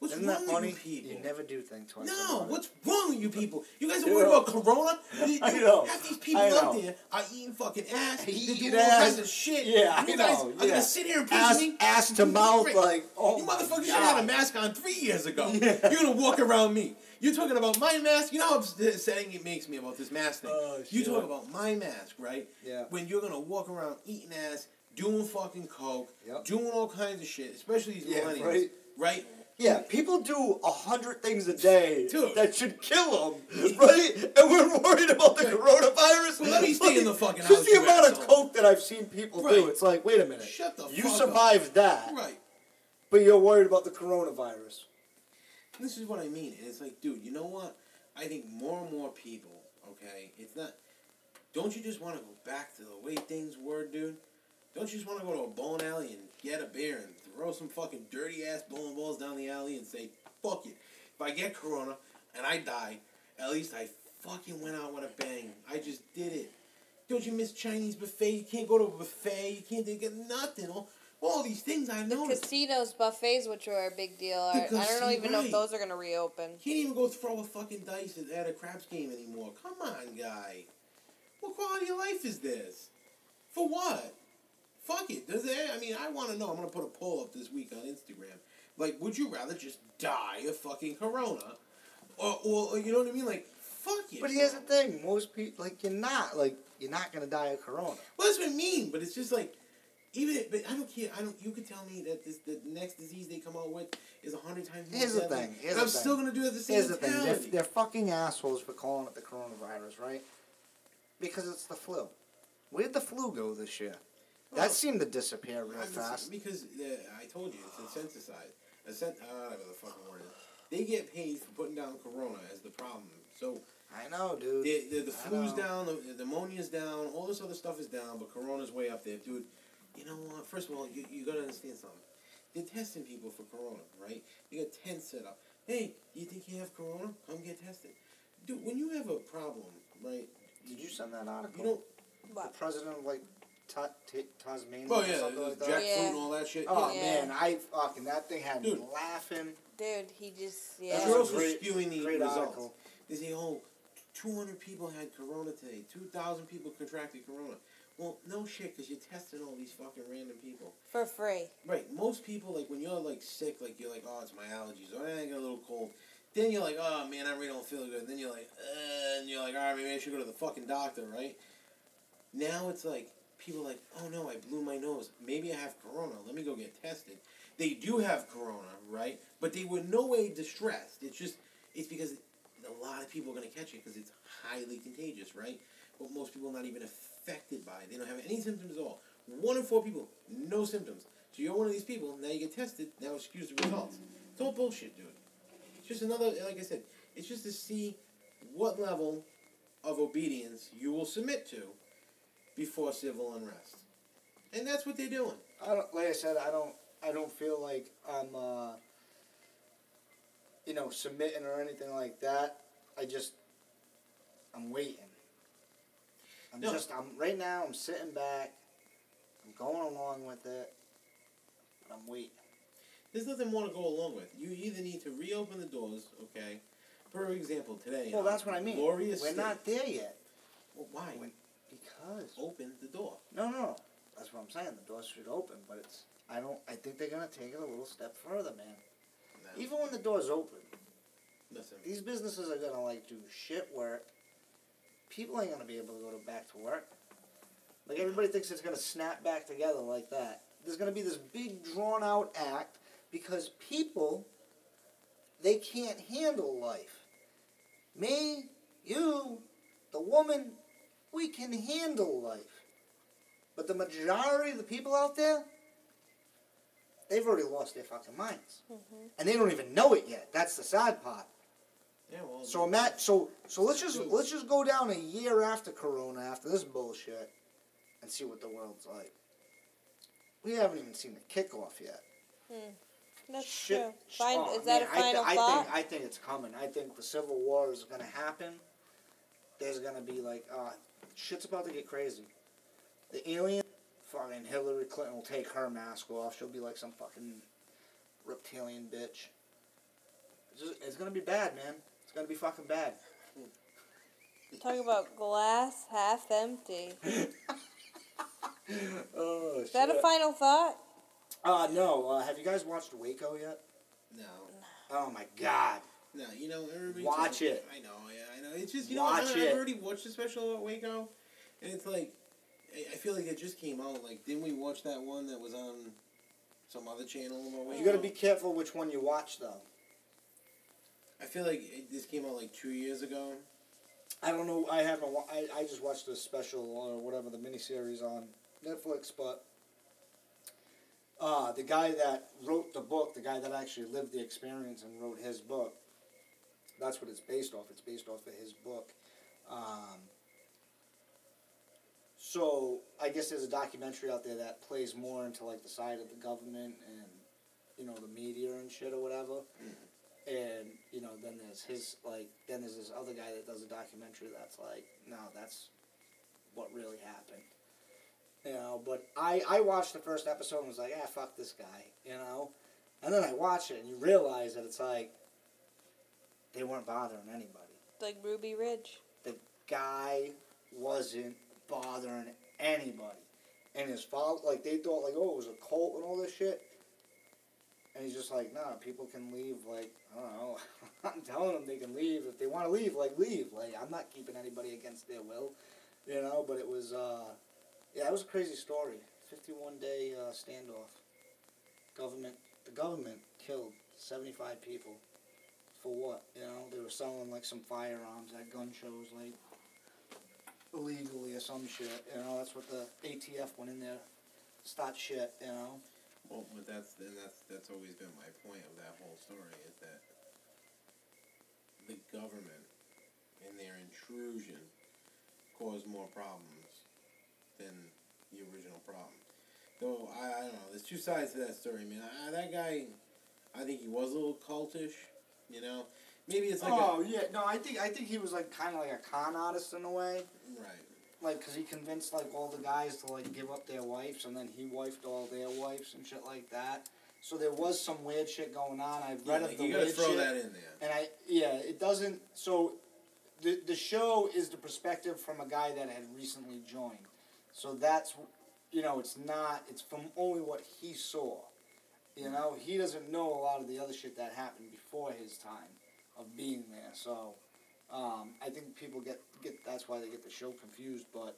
what's Isn't wrong that funny? with you people? You never do think twice. no, about it. what's wrong with you people? You guys are worried about Corona? (laughs) You- I you- know. Half these people I out there are eating fucking ass. They're Eating doing all ass. kinds of shit. Yeah, you I guys know, are yeah. gonna sit here and push Ass, me. ass to mouth, Right. like, oh you motherfuckers should have had a mask on three years ago. (laughs) Yeah. You're gonna walk around me. You're talking about my mask. You know how upsetting it makes me about this mask thing. Oh, you talk about my mask, right? Yeah. When you're gonna walk around eating ass, doing fucking coke, Yep. doing all kinds of shit, especially these Yeah, millennials, right. right? Yeah, people do a hundred things a day Dude. that should kill them, right? (laughs) And we're worried about the coronavirus. Well, let me stay in the fucking house. Just the amount of coke that I've seen people do. It's like, wait a minute. Shut the You fuck up. survived that, Right. but you're worried about the coronavirus. This is what I mean. And it's like, dude, you know what? I think more and more people, okay, it's not. Don't you just want to go back to the way things were, dude? Don't you just want to go to a bowling alley and get a beer and throw some fucking dirty ass bowling balls down the alley and say, fuck it. If I get corona and I die, at least I fucking went out with a bang. I just did it. Don't you miss Chinese buffet? You can't go to a buffet. You can't get nothing. All, all these things I noticed. Casinos, buffets, which are a big deal. Are, I don't know, even know if those are gonna reopen. Can't even go throw a fucking dice at a craps game anymore. Come on, guy. What quality of life is this? For what? Fuck it. Does it? I mean, I want to know. I'm gonna put a poll up this week on Instagram. Like, would you rather just die of fucking corona, or, or, you know what I mean? Like, fuck it. But here's the thing: most people, like, you're not, like, you're not gonna die of corona. Well, that's what I mean. But it's just like, even if, but I don't care. I don't. You could tell me that this the next disease they come out with is a hundred times more Here's the deadly, thing, here's and the I'm thing. still gonna do it the same Here's the thing: they're, they're fucking assholes for calling it the coronavirus, right? Because it's the flu. Where'd the flu go this year? Well, that seemed to disappear real I'm just- fast. Because uh, I told you it's incentivized. Incent- uh, whatever the fucking word is. They get paid for putting down Corona as the problem. So I know, dude. the the, the flu's down, the, the pneumonia's down, all this other stuff is down, but Corona's way up there, dude. You know what? First of all, you you gotta understand something. They're testing people for Corona, right? You got tents set up. Hey, do you think you have Corona? Come get tested, dude. When you have a problem, right? Did you send that article? You don't. the president like Ta- Ta- Tasmania Oh or yeah, something the like that. jackfruit Yeah. and all that shit. Oh Yeah. man, I fucking that thing had me laughing. Dude, he just yeah. you're That's also great- spewing the great results. article. They say, oh, 200 people had corona today. 2,000 people contracted corona. Well, no shit, because you're testing all these fucking random people. for free. Right, most people, like, when you're, like, sick, like, you're like, oh, it's my allergies. Oh, I got a little cold. Then you're like, oh, man, I really don't feel good. Then you're like, uh, and you're like, all right, maybe I should go to the fucking doctor, right? Now it's like, people like, oh, no, I blew my nose. Maybe I have corona. Let me go get tested. They do have corona, right? But they were no way distressed. It's just, it's because a lot of people are going to catch it because it's highly contagious, right? But most people are not even affected by it. They don't have any symptoms at all. One in four people, no symptoms. So you're one of these people, now you get tested, now excuse the results. It's all bullshit, dude. It's just another, like I said, it's just to see what level of obedience you will submit to before civil unrest. And that's what they're doing. I don't like I said, I don't I don't feel like I'm uh you know, submitting or anything like that. I just I'm waiting. I'm No. just I'm right now I'm sitting back, I'm going along with it, but I'm waiting. There's nothing more to go along with. You either need to reopen the doors, okay? For example, today. Well that's what I mean. Glorious We're State- not there yet. Well, why? When- Because Open the door. no no. That's what I'm saying. The door should open, but it's I don't I think they're gonna take it a little step further, man. No. Even when the doors open, Listen, these businesses are gonna like do shit work. People ain't gonna be able to go to back to work. Like everybody thinks it's gonna snap back together like that. There's gonna be this big drawn out act because people they can't handle life. Me, you, the woman, we can handle life. But the majority of the people out there, they've already lost their fucking minds. And they don't even know it yet. That's the sad part. yeah, well, So Matt, so so let's just let's just go down a year after Corona, after this bullshit, and see what the world's like. We haven't even seen the kickoff yet. That's Shit. true. Fin- Oh, is that man, a final I, th- thought? I think I think it's coming. I think the civil war is gonna happen. There's gonna be like, uh, shit's about to get crazy. The alien, fucking Hillary Clinton will take her mask off. She'll be like some fucking reptilian bitch. It's, just, it's gonna be bad, man. It's gonna be fucking bad. Talking about glass half empty. (laughs) Oh, Is that a final thought? Uh, no. Uh, have you guys watched Waco yet? no, Oh my god. no, you know everybody. Watch it. I know, yeah, I know. It's just you Watch know I, I've already watched the special about Waco, and it's like I, I feel like it just came out. Like, didn't we watch that one that was on some other channel about Waco? You gotta be careful which one you watch, though. I feel like it, this came out like two years ago. I don't know. I haven't. wa- I, I just watched the special or whatever the miniseries on Netflix, but uh, the guy that wrote the book, the guy that actually lived the experience and wrote his book, that's what it's based off. It's based off of his book. Um, so I guess there's a documentary out there that plays more into like the side of the government and you know the media and shit or whatever. And you know, then there's his like, then there's this other guy that does a documentary that's like, no, that's what really happened. You know, but I I watched the first episode and was like, ah, fuck this guy, you know, and then I watch it and you realize that it's like they weren't bothering anybody. Like Ruby Ridge. The guy wasn't bothering anybody, and his father like they thought like, oh, it was a cult and all this shit. And he's just like, nah, people can leave. Like, I don't know. (laughs) I'm telling them they can leave if they want to leave. Like, leave. Like, I'm not keeping anybody against their will, you know. But it was, uh, yeah, it was a crazy story. 51 day uh, standoff. Government, the government killed 75 people. For what? You know, they were selling like some firearms at gun shows, like illegally or some shit. You know, that's what the ATF went in there, start shit. You know. Well, but that's and that's that's always been my point of that whole story is that the government and their intrusion caused more problems than the original problem. Though I, I don't know, there's two sides to that story, man. I, that guy, I think he was a little cultish. You know, maybe it's like oh yeah, no, I think I think he was like kind of like a con artist in a way, right. like because he convinced like all the guys to like give up their wives, and then he wifed all their wives and shit like that. So there was some weird shit going on. I've Yeah, read like, of the you gotta weird throw shit. that in there. And I yeah, it doesn't. So the the show is the perspective from a guy that had recently joined. So that's you know, it's not. It's from only what he saw. You know, he doesn't know a lot of the other shit that happened before his time of being there. So um, I think people get get that's why they get the show confused. But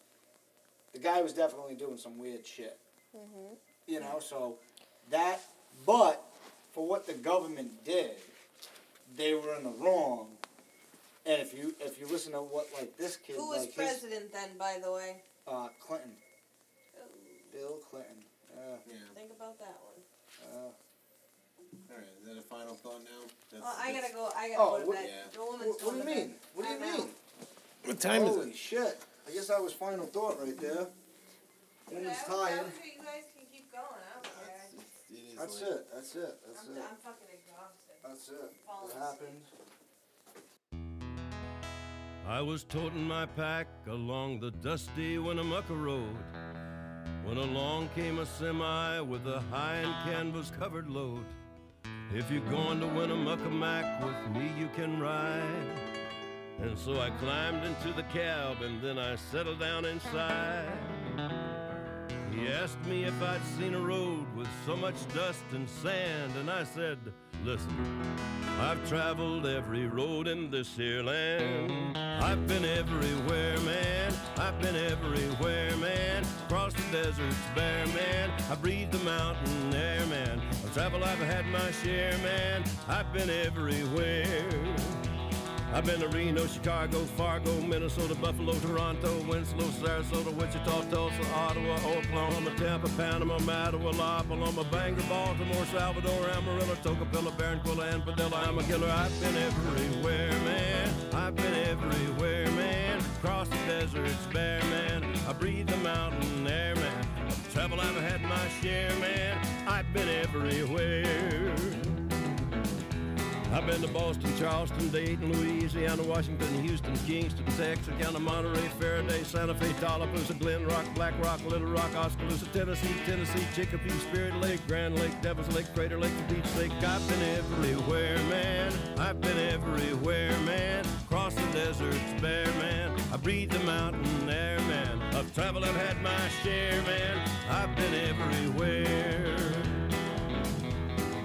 the guy was definitely doing some weird shit. Mm-hmm. You know, so that. But for what the government did, they were in the wrong. And if you if you listen to what like this kid Who was like his, president then, by the way? uh, Clinton, Bill Clinton. Uh, Yeah. Think about that one. Uh, All right. Is that a final thought now? That's, Well, I that's- gotta go. I gotta Oh, go to what- bed. yeah. The woman's what, what do you to mean? bed. What do you I'm out. mean? What time is Holy it? shit! I guess that was final thought right there. Woman's Yeah, tired. I'm sure you guys can keep going. I don't care. It is That's late. it. That's it. That's I'm, it. I'm fucking exhausted. That's it. Falling It happened. I was toting my pack along the dusty Winnemucca Road when along came a semi with a high and ah. canvas covered load. If you're going to Winnemucca Mac with me, you can ride. And so I climbed into the cab and then I settled down inside. He asked me if I'd seen a road with so much dust and sand, and I said, Listen, I've traveled every road in this here land. I've been everywhere, man. I've been everywhere, man. Across the deserts bare, man. I breathe the mountain air, man. Of travel, I've had my share, man. I've been everywhere. I've been to Reno, Chicago, Fargo, Minnesota, Buffalo, Toronto, Winslow, Sarasota, Wichita, Tulsa, Ottawa, Oklahoma, Tampa, Panama, Mattawa, La Paloma, Bangor, Baltimore, Salvador, Amarillo, Tocopilla, Barranquilla, and Padilla. I'm a killer. I've been everywhere, man. I've been everywhere, man. Across the deserts, bare, man. I breathe the mountain air, man. Of travel, I've had my share, man. I've been everywhere. I've been to Boston, Charleston, Dayton, Louisiana, Washington, Houston, Kingston, Texarkana, Monterey, Faraday, Santa Fe, Tallapoosa, Glen Rock, Black Rock, Little Rock, Oskaloosa, Tennessee, Tennessee, Chicopee, Spirit Lake, Grand Lake, Devil's Lake, Crater Lake, the Beach Lake. I've been everywhere, man. I've been everywhere, man. Across the deserts, bare, man. I breathe the mountain air, man. Of travel, I've had my share, man. I've been everywhere.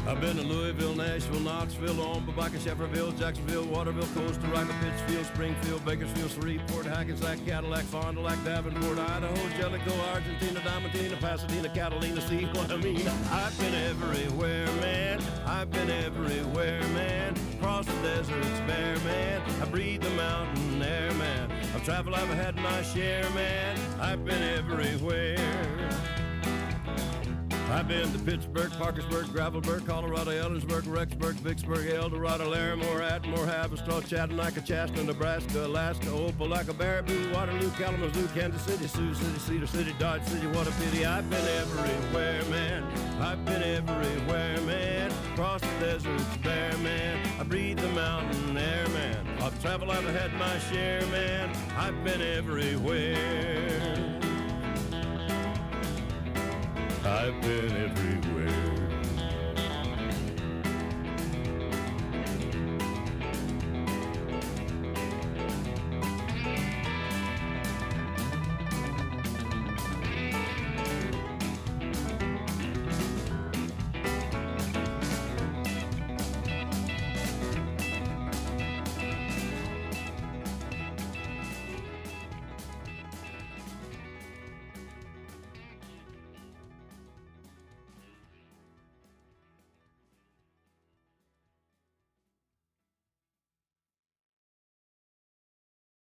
I've been to Louisville, Nashville, Knoxville, Omaha, Shefferville, Jacksonville, Waterville, Costa Rica, Pittsfield, Springfield, Bakersfield, Shreveport, Hackensack, Cadillac, Fond du Lac, Davenport, Idaho, Jellicoe, Argentina, Diamantina, Pasadena, Catalina, see what I mean? I've been everywhere, man. I've been everywhere, man. Across the deserts, bare, man. I breathe the mountain air, man. I've traveled, I've had my share, man. I've been everywhere. I've been to Pittsburgh, Parkersburg, Gravelburg, Colorado, Ellensburg, Rexburg, Vicksburg, El Dorado, Larimore, Atmore, Haverstraw, Chattanooga, Chastity, Nebraska, Alaska, Opelika, Baraboo, Waterloo, Kalamazoo, Kansas City, Sioux City, Cedar City, Dodge City. What a pity. I've been everywhere, man. I've been everywhere, man. Across the deserts, bare, man. I breathe the mountain air, man. I've traveled, I've had my share, man. I've been everywhere. I've been everywhere.